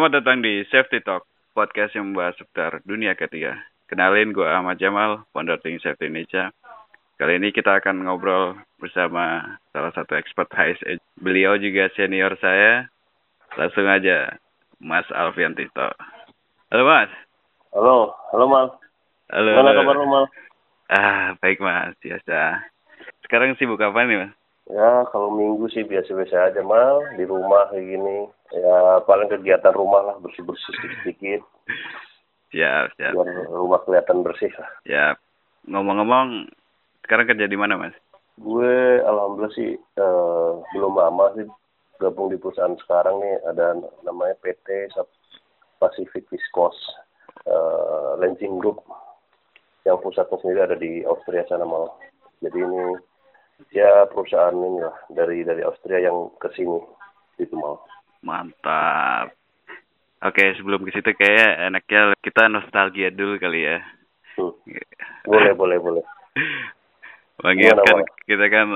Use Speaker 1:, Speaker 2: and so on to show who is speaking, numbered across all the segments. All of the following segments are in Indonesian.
Speaker 1: Selamat datang di Safety Talk, podcast yang membahas seputar dunia ketiga. Kenalin, gue Ahmad Jamal, founder Think Safety Indonesia. Kali ini kita akan ngobrol bersama salah satu expert HSE. Beliau juga senior saya. Langsung aja, Mas Alfian Tito. Halo Mas.
Speaker 2: Halo, halo Mal.
Speaker 1: Halo.
Speaker 2: Gimana
Speaker 1: halo.
Speaker 2: kabar lu Mal?
Speaker 1: Ah, baik Mas, biasa. Sekarang sibuk apa nih Mas?
Speaker 2: Ya, kalau minggu sih biasa-biasa aja Mal, di rumah kayak gini. Ya, paling kegiatan rumah lah, bersih-bersih sedikit-sedikit.
Speaker 1: Siap, siap.
Speaker 2: Biar rumah kelihatan bersih lah.
Speaker 1: Siap. Ngomong-ngomong, sekarang kerja di mana Mas?
Speaker 2: Gue alhamdulillah sih eh, belum lama sih gabung di perusahaan sekarang nih. Ada namanya PT Pacific Viscose eh, Lansing Group. Yang pusatnya sendiri ada di Austria sana Mal. Jadi ini ya perusahaan ini lah dari dari Austria yang ke sini gitu Mal.
Speaker 1: Mantap. Oke, sebelum ke situ kayak enaknya kita nostalgia dulu kali ya.
Speaker 2: Hmm. Boleh, boleh, boleh. Gimana,
Speaker 1: kan kita kan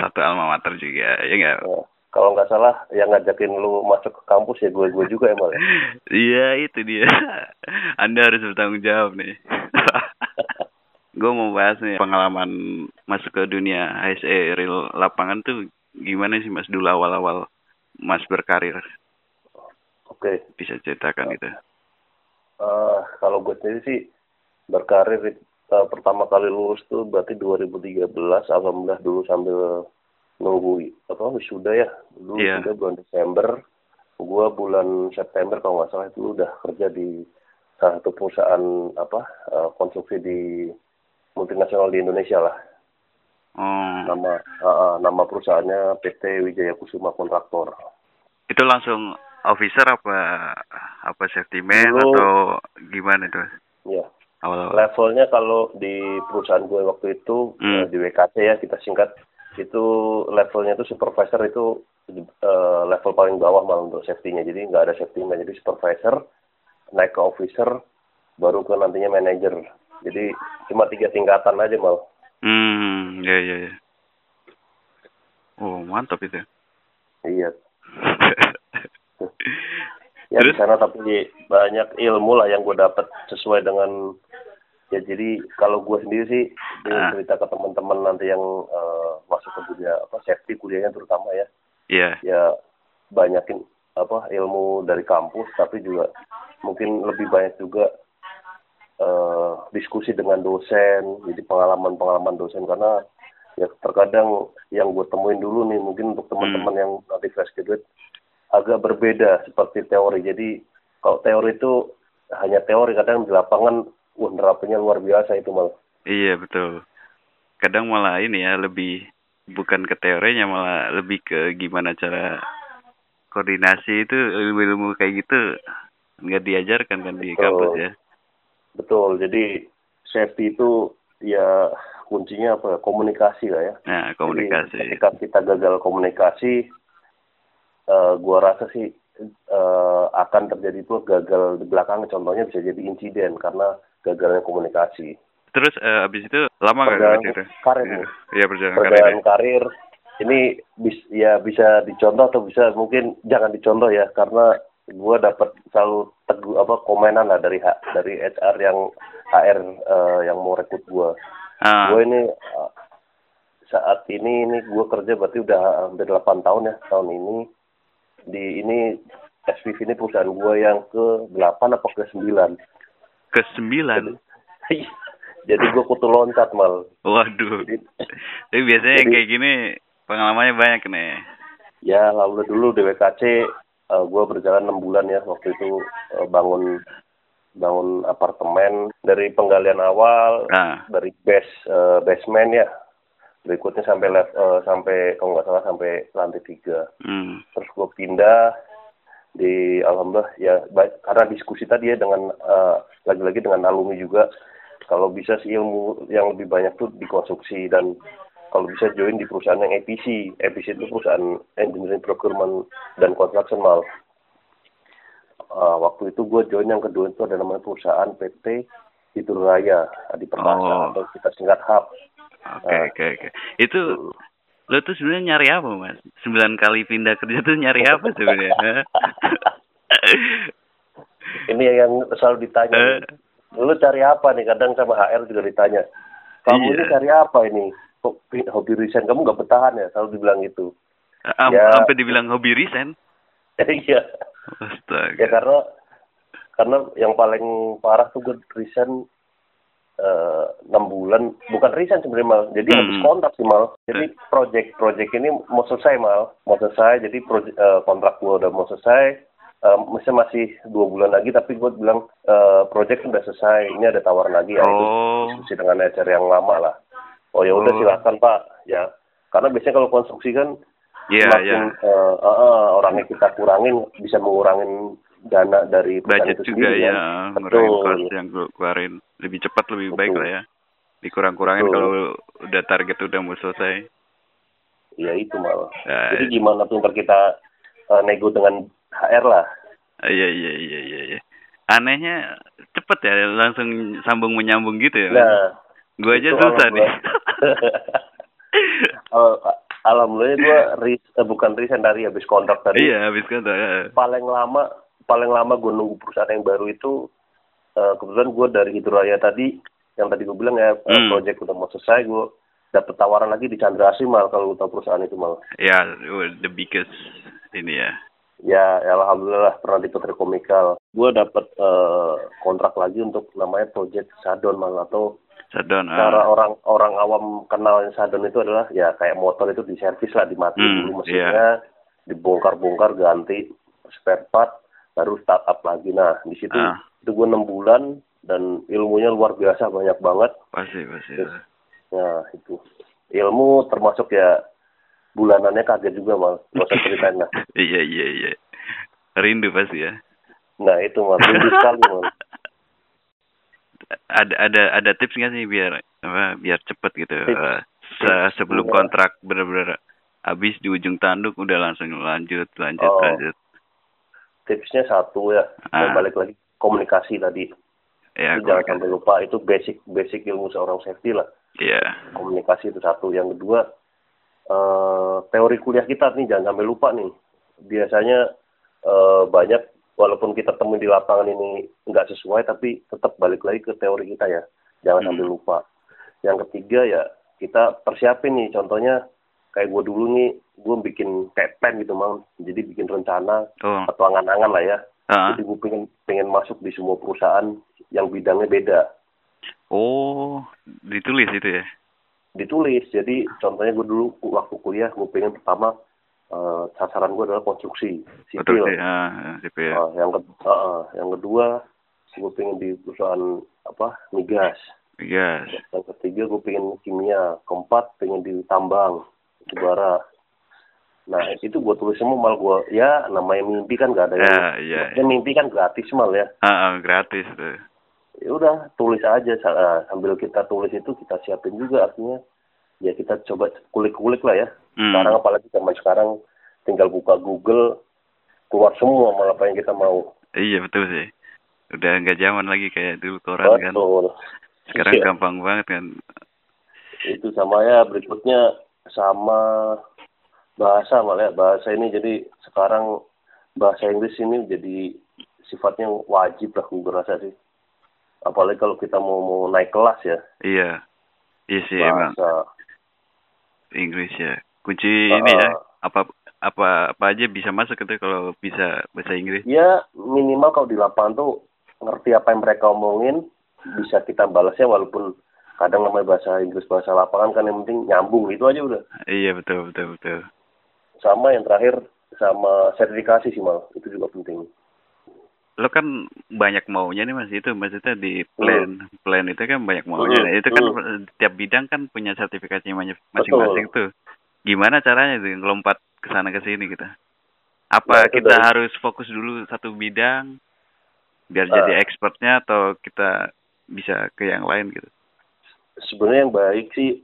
Speaker 1: satu alma mater juga, ya enggak?
Speaker 2: Ya, kalau nggak salah yang ngajakin lu masuk ke kampus ya gue-gue juga ya, Mal. ya?
Speaker 1: Iya, itu dia. Anda harus bertanggung jawab nih. Gue mau bahas nih pengalaman masuk ke dunia HSE real lapangan tuh gimana sih Mas dulu awal-awal Mas berkarir?
Speaker 2: Oke.
Speaker 1: Bisa ceritakan gitu.
Speaker 2: Eh, kalau gue sendiri sih berkarir eh, pertama kali lulus tuh berarti 2013 alhamdulillah dulu sambil nunggu apa wisuda ya dulu
Speaker 1: Iya.
Speaker 2: wisuda bulan Desember gue bulan September kalau nggak salah itu udah kerja di salah satu perusahaan apa eh, konstruksi di multinasional di Indonesia lah
Speaker 1: Oh,
Speaker 2: nama ah, nama perusahaannya PT Wijaya Kusuma Kontraktor.
Speaker 1: Itu langsung officer apa apa safety man
Speaker 2: Dulu-
Speaker 1: atau gimana tuh
Speaker 2: ya
Speaker 1: awal-awal?
Speaker 2: levelnya kalau di perusahaan gue waktu itu
Speaker 1: Hmm.
Speaker 2: eh, di WKC ya kita singkat itu levelnya itu supervisor itu eh, level paling bawah malah untuk safety-nya. Jadi nggak ada safety man jadi supervisor naik ke officer baru ke nantinya manager. Jadi cuma tiga tingkatan aja mal
Speaker 1: Hmm, ya ya ya. Oh, mantap itu.
Speaker 2: iya ya di sana tapi banyak ilmu lah yang gue dapat sesuai dengan ya jadi kalau gue sendiri sih
Speaker 1: Ah.
Speaker 2: cerita ke teman-teman nanti yang eh, masuk ke dunia apa safety kuliahnya terutama ya
Speaker 1: Iya.
Speaker 2: ya banyakin apa ilmu dari kampus tapi juga mungkin lebih banyak juga eh, diskusi dengan dosen jadi pengalaman-pengalaman dosen. Karena ya terkadang yang gue temuin dulu nih mungkin untuk teman-teman yang nanti fresh graduate agak berbeda seperti teori. Jadi kalau teori itu hanya teori kadang di lapangan wah nerapinnya luar biasa itu malah.
Speaker 1: Iya, betul. Kadang malah ini ya lebih bukan ke teorinya malah lebih ke gimana cara koordinasi itu ilmu-ilmu kayak gitu nggak diajarkan kan di kampus ya.
Speaker 2: Betul jadi safety itu ya kuncinya apa ya? komunikasi lah ya
Speaker 1: Nah,
Speaker 2: Jadi,
Speaker 1: komunikasi.
Speaker 2: ketika kita gagal komunikasi, eh, gua rasa sih eh, akan terjadi itu gagal di belakang. Contohnya bisa jadi insiden karena gagalnya komunikasi.
Speaker 1: Terus eh, abis itu lama nggak
Speaker 2: Perjalanan
Speaker 1: itu?
Speaker 2: karir
Speaker 1: Iya,
Speaker 2: nih.
Speaker 1: Iya, perjalanan karir.
Speaker 2: Perjalanan
Speaker 1: ya.
Speaker 2: karir ini bis, ya bisa dicontoh atau bisa mungkin jangan dicontoh ya karena gua dapat selalu teguh apa komenan lah dari dari HR yang HR eh, yang mau rekrut gua.
Speaker 1: Ah,
Speaker 2: gue ini uh, saat ini ini gue kerja berarti udah hampir 8 tahun ya tahun ini di ini SPV ini perusahaan gue yang ke 8 apa ke 9
Speaker 1: ke sembilan.
Speaker 2: jadi gue kutu loncat mal
Speaker 1: Waduh.
Speaker 2: jadi
Speaker 1: Tapi biasanya yang
Speaker 2: Jadi-
Speaker 1: kayak gini pengalamannya banyak nih.
Speaker 2: ya lalu dulu DWKC uh, gue berjalan 6 bulan ya waktu itu uh, bangun bangun apartemen. Dari penggalian awal
Speaker 1: Nah,
Speaker 2: dari base uh, basement ya berikutnya sampai lev- uh, sampai kalau nggak salah sampai lantai tiga.
Speaker 1: Hmm.
Speaker 2: terus gue pindah di alhamdulillah ya ba- karena diskusi tadi ya dengan eh, lagi-lagi dengan alumni juga kalau bisa sih ilmu yang lebih banyak tuh di konstruksi dan kalau bisa join di perusahaan yang EPC EPC itu perusahaan engineering procurement dan construction mal Eh, waktu itu gue join yang kedua itu ada namanya perusahaan PT Hidur Raya di Perkasa
Speaker 1: Oh.
Speaker 2: atau kita singkat HAP
Speaker 1: Oke,
Speaker 2: Ah.
Speaker 1: oke, oke. Itu lo tuh sebenarnya nyari apa, Mas? Sembilan kali pindah kerja tuh nyari apa sebenarnya?
Speaker 2: Ini yang selalu ditanya.
Speaker 1: Eh.
Speaker 2: Lu cari apa nih? Kadang sama HR juga ditanya. Kamu
Speaker 1: Iya.
Speaker 2: ini cari apa ini? Kok pi- hobi resign? Kamu nggak bertahan ya? Selalu dibilang gitu.
Speaker 1: Am-
Speaker 2: Ya.
Speaker 1: Sampai dibilang hobi resign.
Speaker 2: Iya.
Speaker 1: Astaga.
Speaker 2: ya karena karena yang paling parah tuh gue resign eh, enam bulan bukan resign sebenarnya mal jadi
Speaker 1: Hmm.
Speaker 2: habis kontrak sih mal jadi project project ini mau selesai mal mau selesai jadi proyek eh, kontrak gue udah mau selesai eh, masih masih dua bulan lagi tapi gue bilang eh, project udah selesai ini ada tawaran lagi ya itu
Speaker 1: Oh.
Speaker 2: diskusi dengan HR yang lama lah oh ya udah
Speaker 1: Oh.
Speaker 2: silakan pak ya karena biasanya kalau konstruksi kan
Speaker 1: Iya,
Speaker 2: semakin
Speaker 1: iya.
Speaker 2: eh, eh, eh, orangnya kita kurangin bisa mengurangin dana dari
Speaker 1: Budget
Speaker 2: itu
Speaker 1: juga
Speaker 2: sendiri,
Speaker 1: ya,
Speaker 2: kan.
Speaker 1: cost yang lu keluarin. Lebih cepat, lebih baik
Speaker 2: Betul.
Speaker 1: lah ya. Dikurang-kurangin
Speaker 2: Betul.
Speaker 1: kalau udah target udah mau selesai.
Speaker 2: ya itu malah
Speaker 1: Ya,
Speaker 2: jadi gimana tuh kita eh, nego dengan HR lah
Speaker 1: Iya, iya, iya, iya. iya. Anehnya cepet ya, langsung sambung menyambung gitu ya.
Speaker 2: nah
Speaker 1: Gua aja susah nih.
Speaker 2: Al- alhamdulillah gue ris- eh, bukan resign dari habis kontrak tadi
Speaker 1: iya, habis kan. ya.
Speaker 2: paling lama paling lama gue nunggu perusahaan yang baru itu eh, kebetulan gue dari Hidroaya tadi yang tadi gue bilang ya eh,
Speaker 1: Hmm.
Speaker 2: project udah mau selesai gue dapet tawaran lagi di Chandra Asri mal kalau lu tahu perusahaan itu mal
Speaker 1: Ya, the biggest ini ya.
Speaker 2: ya ya alhamdulillah pernah di Petrochemical gue dapet eh, kontrak lagi untuk namanya project Sadon mal atau
Speaker 1: Sadon. ah.
Speaker 2: cara orang orang awam kenal yang Sadon itu adalah ya kayak motor itu diservis lah dimatiin
Speaker 1: Hmm,
Speaker 2: dulu mesinnya dibongkar-bongkar ganti spare part baru start up lagi nah di situ
Speaker 1: Ah.
Speaker 2: itu gue enam bulan dan ilmunya luar biasa banyak banget
Speaker 1: Pasti, pasti.
Speaker 2: Terus, ya itu ilmu termasuk ya bulanannya kaget juga mal nggak usah ceritain lah
Speaker 1: iya, iya, iya. Rindu pasti ya.
Speaker 2: nah itu mal rindu sekali mal
Speaker 1: ada ada ada tips nggak sih biar apa biar cepet gitu? Eh, se- sebelum
Speaker 2: Iya.
Speaker 1: kontrak bener-bener habis di ujung tanduk udah langsung lanjut lanjut
Speaker 2: Oh.
Speaker 1: lanjut.
Speaker 2: Tipsnya satu ya
Speaker 1: Ah.
Speaker 2: balik lagi komunikasi tadi.
Speaker 1: Ya
Speaker 2: jangan sampai lupa itu basic basic ilmu seorang safety lah.
Speaker 1: Iya.
Speaker 2: Komunikasi itu satu. Yang kedua eh, teori kuliah kita nih jangan sampai lupa nih. Biasanya eh, banyak walaupun kita temui di lapangan ini nggak sesuai tapi tetap balik lagi ke teori kita ya. Jangan
Speaker 1: Hmm.
Speaker 2: sampai lupa. Yang ketiga ya kita persiapin nih. Contohnya kayak gue dulu nih gue bikin kayak plan gitu mang. Jadi bikin rencana
Speaker 1: oh.
Speaker 2: atau angan-angan lah ya.
Speaker 1: Ah.
Speaker 2: jadi gue pengen pengen masuk di semua perusahaan yang bidangnya beda.
Speaker 1: Oh ditulis itu ya?
Speaker 2: Ditulis. Jadi contohnya gue dulu waktu kuliah gue pengen pertama eh, sasaran gue adalah konstruksi
Speaker 1: betul
Speaker 2: sipil
Speaker 1: sih ah sipil.
Speaker 2: Eh, yang ke- eh, yang kedua gue pengen di perusahaan apa migas.
Speaker 1: Yes
Speaker 2: yang ketiga gue pengen kimia. Keempat pengen di tambang bara nah itu gue tulis semua mal. Gue ya namanya mimpi kan gak ada
Speaker 1: ya. Iya
Speaker 2: maksudnya mimpi kan gratis mal ya.
Speaker 1: Ah, ah, gratis tuh.
Speaker 2: Ya udah tulis aja. Sa- sambil kita tulis itu kita siapin juga artinya. Ya kita coba kulik-kulik lah ya
Speaker 1: Hmm.
Speaker 2: sekarang apalagi zaman sekarang tinggal buka Google keluar semua malah apa yang kita mau.
Speaker 1: Iya betul sih. Udah nggak zaman lagi kayak dulu koran kan.
Speaker 2: Betul.
Speaker 1: Sekarang
Speaker 2: Iya.
Speaker 1: gampang banget kan.
Speaker 2: Itu sama ya berikutnya sama bahasa malah ya bahasa ini. Jadi sekarang bahasa Inggris ini jadi sifatnya wajib lah gue rasa sih. Apalagi kalau kita mau mau naik kelas ya.
Speaker 1: Iya. Iya sih emang.
Speaker 2: Bahasa.
Speaker 1: Inggris ya kunci
Speaker 2: Ah,
Speaker 1: ini ya.
Speaker 2: ah.
Speaker 1: apa apa apa aja bisa masuk itu kalau bisa bahasa Inggris?
Speaker 2: Ya minimal kalau di lapangan tuh ngerti apa yang mereka omongin bisa kita balasnya walaupun kadang namanya bahasa Inggris bahasa lapangan kan yang penting nyambung itu aja udah.
Speaker 1: Iya betul betul betul.
Speaker 2: Sama yang terakhir sama sertifikasi sih mal. Itu juga penting.
Speaker 1: Lo kan banyak maunya nih mas. Itu maksudnya di plan plan itu kan banyak maunya. Nah, itu kan
Speaker 2: hmm.
Speaker 1: tiap bidang kan punya sertifikasinya masing- masing-masing tuh gimana caranya tuh ngelompat ke sana ke sini gitu? Apa
Speaker 2: Nah, itu
Speaker 1: kita
Speaker 2: dari-
Speaker 1: harus fokus dulu satu bidang biar
Speaker 2: Ah.
Speaker 1: jadi expertnya atau kita bisa ke yang lain gitu?
Speaker 2: Sebenarnya yang baik sih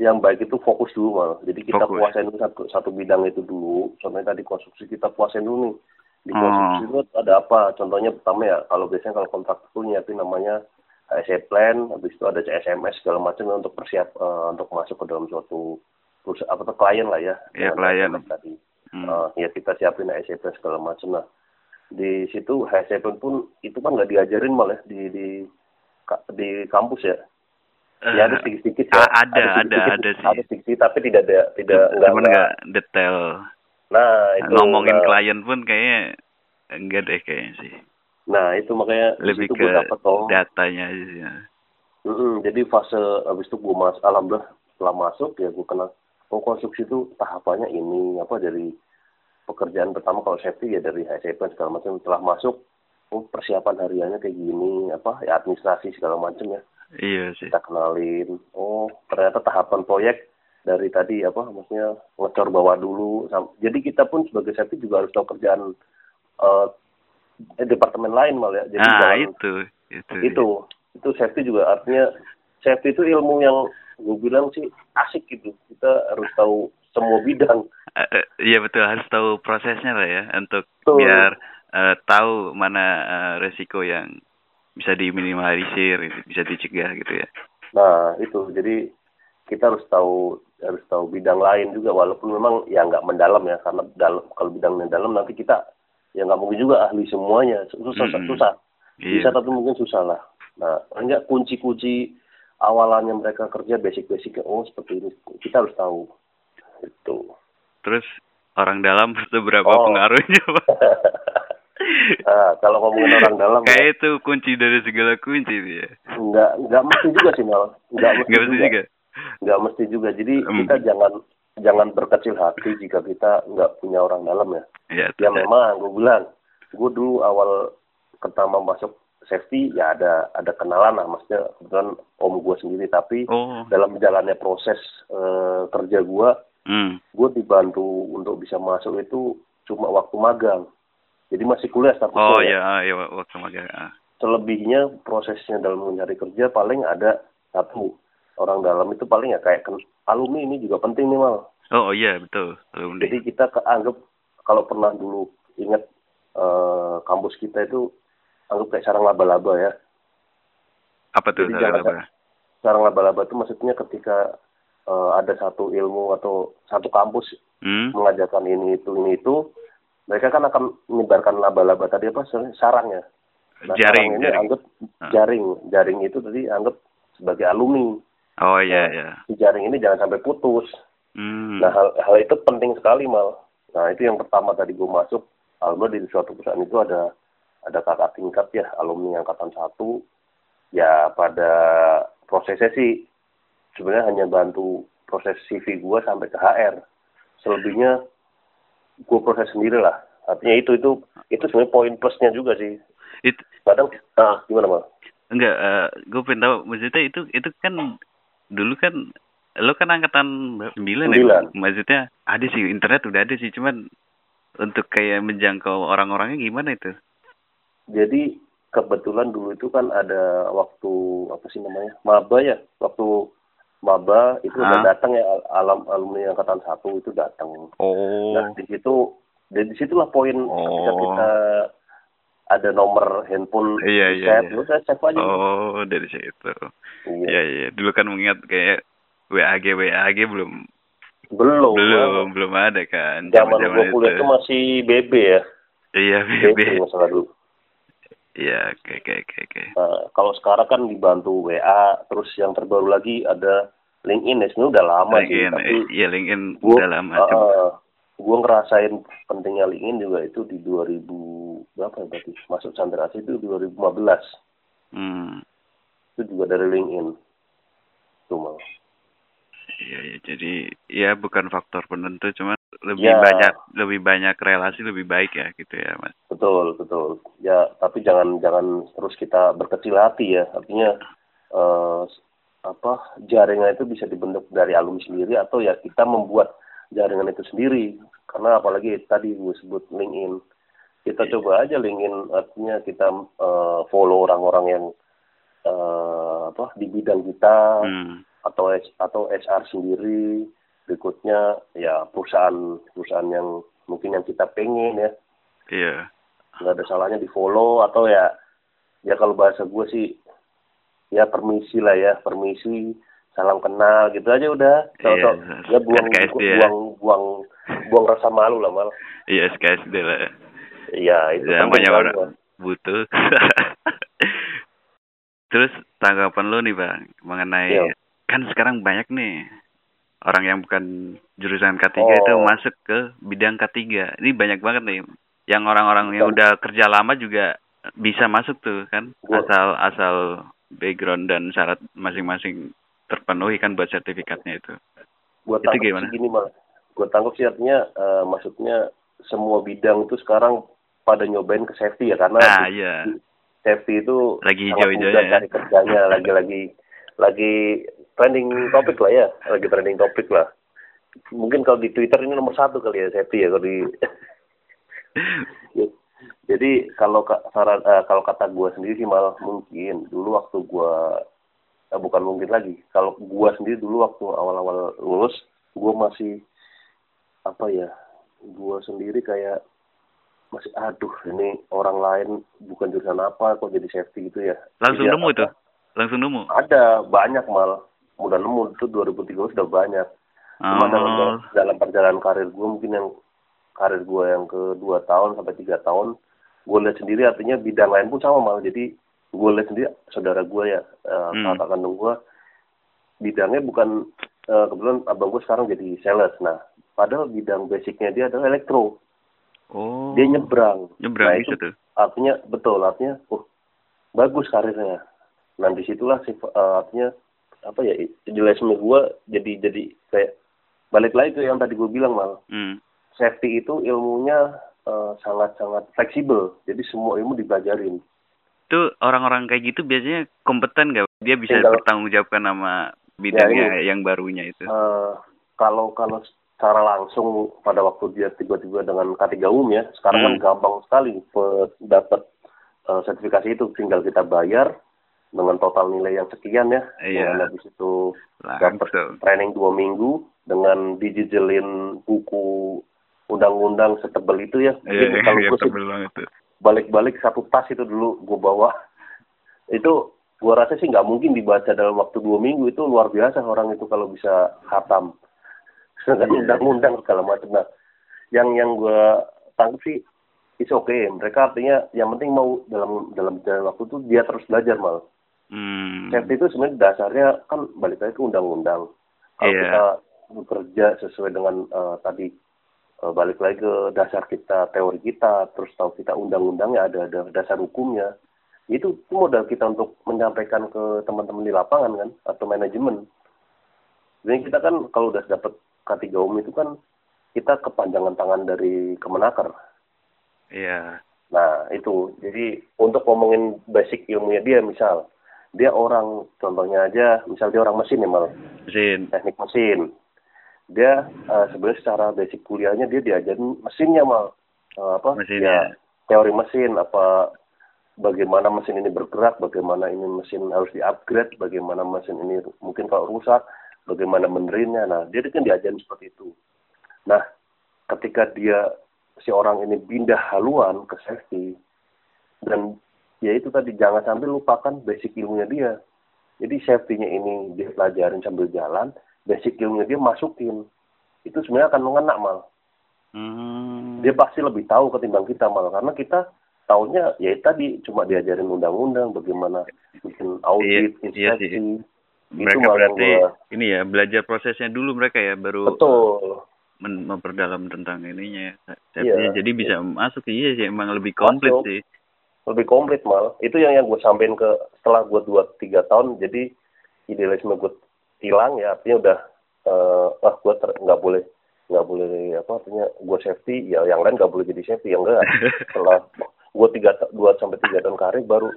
Speaker 2: yang baik itu fokus dulu mal. Jadi kita
Speaker 1: Fokus.
Speaker 2: puasain dulu satu satu bidang itu dulu. Contohnya tadi konstruksi kita puasain dulu nih. Di konstruksi itu ada apa? Contohnya pertama ya kalau biasanya kalau kontrak itu nyiapin namanya HSE plan habis itu ada CSMS segala macam untuk persiap eh, untuk masuk ke dalam suatu apa tuh klien lah ya
Speaker 1: Iya,
Speaker 2: dengan
Speaker 1: klien.
Speaker 2: Tadi
Speaker 1: Hmm.
Speaker 2: Eh, ya kita siapin plan segala macam lah di situ HSP pun itu kan nggak diajarin malah di di di kampus ya
Speaker 1: Eh,
Speaker 2: ya ada sedikit-sedikit ya
Speaker 1: ada, ada, ada sih.
Speaker 2: ada sedikit tapi tidak ada tidak nggak
Speaker 1: cuman
Speaker 2: nggak-
Speaker 1: detail
Speaker 2: nah itu
Speaker 1: ngomongin
Speaker 2: nah,
Speaker 1: klien pun kayaknya enggak deh kayaknya sih
Speaker 2: nah itu makanya
Speaker 1: lebih ke
Speaker 2: dapet oh
Speaker 1: datanya aja sih ya.
Speaker 2: mm-mm, jadi fase habis itu gue mas alhamdulillah setelah masuk ya gue kenal oh konstruksi itu tahapannya ini apa dari pekerjaan pertama kalau safety ya dari HSP segala macam. Setelah masuk oh persiapan hariannya kayak gini apa ya administrasi segala macam ya.
Speaker 1: Iya sih.
Speaker 2: Kita kenalin oh ternyata tahapan proyek dari tadi apa maksudnya ngecor bawah dulu. Jadi kita pun sebagai safety juga harus tahu kerjaan eh, departemen lain malah ya. Jadi
Speaker 1: nah itu itu
Speaker 2: itu itu safety juga. Artinya safety itu ilmu yang gue bilang sih asik gitu. Kita harus tahu semua bidang.
Speaker 1: Eh, eh, iya betul harus tahu prosesnya lah ya untuk
Speaker 2: Betul.
Speaker 1: biar eh, tahu mana eh, resiko yang bisa diminimalisir bisa dicegah gitu ya.
Speaker 2: Nah itu. Jadi kita harus tahu harus tahu bidang lain juga. Walaupun memang ya nggak mendalam ya. Karena dalam kalau bidangnya dalam nanti kita ya nggak mungkin juga ahli semuanya. Susah
Speaker 1: Mm-mm.
Speaker 2: susah.
Speaker 1: Iya
Speaker 2: bisa tapi mungkin susah lah. Nah enggak kunci-kunci awalannya mereka kerja basic-basicnya oh seperti ini kita harus tahu itu
Speaker 1: terus orang dalam seberapa
Speaker 2: Oh.
Speaker 1: pengaruhnya Pak?
Speaker 2: nah kalau ngomongin orang dalam ya,
Speaker 1: kayak itu kunci dari segala kunci ya
Speaker 2: nggak nggak mesti juga sih mal nggak mesti,
Speaker 1: nggak mesti
Speaker 2: juga.
Speaker 1: juga
Speaker 2: nggak mesti juga jadi
Speaker 1: Hmm.
Speaker 2: kita jangan jangan berkecil hati jika kita nggak punya orang dalam ya
Speaker 1: ya,
Speaker 2: ya
Speaker 1: tuh.
Speaker 2: memang gue bilang gue dulu awal pertama masuk safety ya ada ada kenalan lah. Maksudnya kebetulan om gue sendiri. Tapi
Speaker 1: oh.
Speaker 2: dalam jalannya proses eh, kerja gue
Speaker 1: hmm.
Speaker 2: gue dibantu untuk bisa masuk itu cuma waktu magang. Jadi masih kuliah statusnya
Speaker 1: oh
Speaker 2: ya.
Speaker 1: ya ah, ya waktu magang ah.
Speaker 2: selebihnya prosesnya dalam mencari kerja paling ada satu orang dalam itu paling ya kayak alumni ini juga penting nih mal.
Speaker 1: Oh, oh iya betul. Alumni.
Speaker 2: Jadi kita keanggap kalau pernah dulu ingat eh, kampus kita itu anggap kayak sarang laba-laba ya.
Speaker 1: Apa tuh
Speaker 2: jadi
Speaker 1: sarang laba?
Speaker 2: sarang laba-laba itu maksudnya ketika eh, ada satu ilmu atau satu kampus
Speaker 1: hmm?
Speaker 2: mengajarkan ini itu ini itu mereka kan akan menyebarkan laba-laba tadi apa sarangnya Nah,
Speaker 1: jaring
Speaker 2: sarang ini
Speaker 1: jaring.
Speaker 2: anggap
Speaker 1: Ah.
Speaker 2: jaring. Jaring itu tadi anggap sebagai alumni.
Speaker 1: Oh iya iya.
Speaker 2: si jaring ini jangan sampai putus.
Speaker 1: Hmm.
Speaker 2: nah hal, hal itu penting sekali mal. Nah itu yang pertama tadi gue masuk. Alhamdulillah di suatu perusahaan itu ada ada kakak tingkat ya alumni angkatan satu. Ya pada prosesnya sih sebenarnya hanya bantu proses CV gue sampai ke HR selebihnya gue proses sendiri lah. Artinya itu itu itu sebenarnya poin plusnya juga sih.
Speaker 1: Itu
Speaker 2: kadang ah gimana mal
Speaker 1: enggak eh, gue pengen tahu maksudnya itu itu kan dulu kan lo kan angkatan berapa? sembilan ya
Speaker 2: Sembilan.
Speaker 1: maksudnya ada sih internet udah ada sih cuman untuk kayak menjangkau orang-orangnya gimana itu
Speaker 2: jadi kebetulan dulu itu kan ada waktu apa sih namanya maba ya. Waktu maba itu
Speaker 1: Hah?
Speaker 2: udah datang ya al- alam alumni angkatan satu itu datang.
Speaker 1: Oh.
Speaker 2: Nah di situ dan di situlah poin ketika
Speaker 1: Oh.
Speaker 2: kita ada nomor handphone
Speaker 1: Iya, iya, iya.
Speaker 2: lu saya save aja.
Speaker 1: Oh dari situ.
Speaker 2: Iya.
Speaker 1: iya iya. Dulu kan mengingat kayak WAG WAG belum
Speaker 2: belum.
Speaker 1: Belum belum ada kan
Speaker 2: zaman gua kuliah itu. masih BB ya.
Speaker 1: Iya
Speaker 2: BB
Speaker 1: BB
Speaker 2: masalah dulu
Speaker 1: iya oke oke oke oke.
Speaker 2: Nah, kalau sekarang kan dibantu WA, terus yang terbaru lagi ada LinkedIn ya sebenarnya udah lama sih, tapi
Speaker 1: eh, iya LinkedIn
Speaker 2: gua,
Speaker 1: udah lama
Speaker 2: uh,
Speaker 1: Cuma-
Speaker 2: gua ngerasain pentingnya LinkedIn juga itu di 2000 berapa ya berarti? Masuk Chandra itu 2015
Speaker 1: hmm.
Speaker 2: Itu juga dari LinkedIn. Cuma
Speaker 1: Iya, iya. Jadi ya bukan faktor penentu, cuman lebih
Speaker 2: Ya.
Speaker 1: banyak lebih banyak relasi lebih baik ya gitu ya, Mas.
Speaker 2: betul betul ya tapi jangan jangan terus kita berkecil hati ya artinya eh, apa jaringan itu bisa dibentuk dari alumni sendiri atau ya kita membuat jaringan itu sendiri karena apalagi tadi gue sebut LinkedIn kita coba aja LinkedIn artinya kita eh, follow orang-orang yang eh, apa di bidang kita
Speaker 1: Hmm.
Speaker 2: Atau atau HR sendiri berikutnya ya perusahaan perusahaan yang mungkin yang kita pengen ya
Speaker 1: Iya.
Speaker 2: nggak ada salahnya di follow atau ya ya kalau bahasa gue sih ya permisi lah ya permisi salam kenal gitu aja udah so,
Speaker 1: Iya,
Speaker 2: ya buang
Speaker 1: SKSD ya.
Speaker 2: buang buang buang rasa malu lah mal
Speaker 1: Iya, SKSD lah. ya.
Speaker 2: Iya, itu
Speaker 1: Ya, banyak
Speaker 2: banget,
Speaker 1: orang butuh. Terus tanggapan lu nih bang mengenai
Speaker 2: Iya.
Speaker 1: Kan sekarang banyak nih orang yang bukan jurusan K3
Speaker 2: Oh.
Speaker 1: itu masuk ke bidang K3. Ini banyak banget nih yang orang-orang yang udah kerja lama juga bisa masuk tuh kan asal asal background dan syarat masing-masing terpenuhi kan buat sertifikatnya itu.
Speaker 2: Gue
Speaker 1: Itu gimana?
Speaker 2: gini mal. Gue tangkap sih artinya eh, maksudnya semua bidang itu sekarang pada nyobain ke safety ya karena
Speaker 1: Nah,
Speaker 2: di-
Speaker 1: iya.
Speaker 2: safety itu
Speaker 1: Lagi
Speaker 2: mudah
Speaker 1: ya.
Speaker 2: cari kerjanya lagi-lagi lagi trending topik lah ya. Lagi trending topik lah. Mungkin kalau di Twitter ini nomor satu kali ya safety ya kalau di jadi kalau ka- saran eh, kalau kata gue sendiri sih malah mungkin dulu waktu gue eh, bukan mungkin lagi kalau gue sendiri dulu waktu awal-awal lulus gue masih apa ya gue sendiri kayak masih aduh ini orang lain bukan jurusan apa kok jadi safety gitu ya.
Speaker 1: Langsung
Speaker 2: Jadi
Speaker 1: nemu
Speaker 2: apa-
Speaker 1: tuh. Langsung nemu.
Speaker 2: ada banyak mal udah nemu itu 2013 sudah banyak cuma dalam
Speaker 1: Oh.
Speaker 2: dalam perjalanan karir gue mungkin yang karir gue yang ke dua tahun sampai tiga tahun gue lihat sendiri artinya bidang lain pun sama mal jadi gue lihat sendiri saudara gue ya
Speaker 1: Hmm.
Speaker 2: kakak kandung gue bidangnya bukan eh, kebetulan abang gue sekarang jadi sales nah padahal bidang basicnya dia adalah elektro
Speaker 1: Oh.
Speaker 2: dia nyebrang
Speaker 1: Nyebrang
Speaker 2: nah itu
Speaker 1: tuh.
Speaker 2: artinya betul artinya oh bagus karirnya nah di situlah sih eh, artinya apa ya idealisme gue jadi jadi kayak balik lagi ke yang tadi gue bilang mal
Speaker 1: Hmm.
Speaker 2: safety itu ilmunya eh, sangat-sangat fleksibel jadi semua ilmu dipelajarin
Speaker 1: Tuh orang-orang kayak gitu biasanya kompeten gak? Dia bisa
Speaker 2: Tinggal-
Speaker 1: bertanggungjawabkan sama bidangnya yang barunya itu.
Speaker 2: Eh, kalau kalau secara langsung pada waktu dia tiba-tiba dengan K3 umum ya sekarang kan
Speaker 1: Hmm.
Speaker 2: gampang sekali dapat eh, sertifikasi itu tinggal kita bayar dengan total nilai yang sekian ya.
Speaker 1: Iya.
Speaker 2: dengan habis itu dapat training dua minggu dengan dijijelin buku undang-undang setebal itu ya.
Speaker 1: Iya,
Speaker 2: kalau
Speaker 1: iya,
Speaker 2: gue
Speaker 1: tuh.
Speaker 2: balik-balik satu tas itu dulu gue bawa. Itu gue rasa sih nggak mungkin dibaca dalam waktu dua minggu. Itu luar biasa orang itu kalau bisa khatam. Sedangkan
Speaker 1: Iya.
Speaker 2: undang-undang segala macam. Nah yang yang gue tangkap sih it's okay. Mereka artinya yang penting mau dalam dalam jalan waktu itu dia terus belajar mal
Speaker 1: Hmm.
Speaker 2: safety itu sebenarnya dasarnya kan balik lagi ke undang-undang kalau
Speaker 1: Iya.
Speaker 2: kita bekerja sesuai dengan eh, tadi eh, balik lagi ke dasar kita teori kita terus tahu kita undang-undangnya ada ada dasar hukumnya itu modal kita untuk menyampaikan ke teman-teman di lapangan kan atau manajemen jadi kita kan kalau udah dapat K3 umum itu kan kita kepanjangan tangan dari kemenaker
Speaker 1: Iya.
Speaker 2: Nah, itu. Jadi untuk ngomongin basic ilmunya dia misal dia orang contohnya aja misal dia orang mesin ya mal.
Speaker 1: Mesin.
Speaker 2: teknik mesin. Dia eh, sebenarnya secara basic kuliahnya dia diajarin mesinnya mal. Eh, apa?
Speaker 1: Mesinnya.
Speaker 2: ya teori mesin apa bagaimana mesin ini bergerak bagaimana ini mesin harus di-upgrade bagaimana mesin ini mungkin kalau rusak bagaimana benerinnya nah dia kan diajarin seperti itu. Nah ketika dia si orang ini pindah haluan ke safety dan ya itu tadi jangan sampai lupakan basic ilmunya dia jadi safety-nya ini dia pelajarin sambil jalan basic ilmunya dia masukin itu sebenarnya akan mengena mal
Speaker 1: Hmm.
Speaker 2: dia pasti lebih tahu ketimbang kita mal karena kita tahunya ya tadi cuma diajarin undang-undang bagaimana bikin audit
Speaker 1: Iya, iya sih.
Speaker 2: inspeksi
Speaker 1: Mereka
Speaker 2: malah yang
Speaker 1: berarti
Speaker 2: gua-
Speaker 1: ini ya belajar prosesnya dulu mereka ya baru
Speaker 2: betul
Speaker 1: men- memperdalam tentang ininya. ya.
Speaker 2: Iya.
Speaker 1: Jadi bisa masuk iya sih emang lebih komplit
Speaker 2: Masuk.
Speaker 1: sih.
Speaker 2: Lebih komplit mal. Itu yang yang gue sampein ke setelah gue dua tiga tahun jadi idealisme gue hilang ya. Artinya udah eh ah gue nggak boleh nggak boleh apa artinya gue safety ya yang lain nggak boleh jadi safety ya enggak. Setelah gue tiga dua sampai tiga tahun karir baru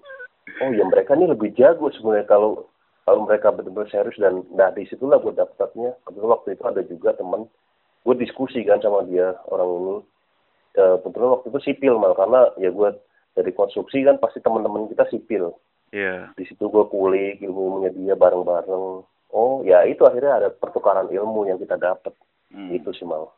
Speaker 2: oh ya mereka ini lebih jago sebenarnya kalau kalau mereka benar-benar serius dan nah di situlah gue dapatnya. Kebetulan waktu itu ada juga teman gue diskusi kan sama dia orang ini. Eh, kebetulan waktu itu sipil mal karena ya gue dari konstruksi kan pasti teman-teman kita sipil
Speaker 1: Iya.
Speaker 2: di situ gue kulik ilmunya dia bareng-bareng oh ya itu akhirnya ada pertukaran ilmu yang kita dapat
Speaker 1: Hmm.
Speaker 2: itu sih mal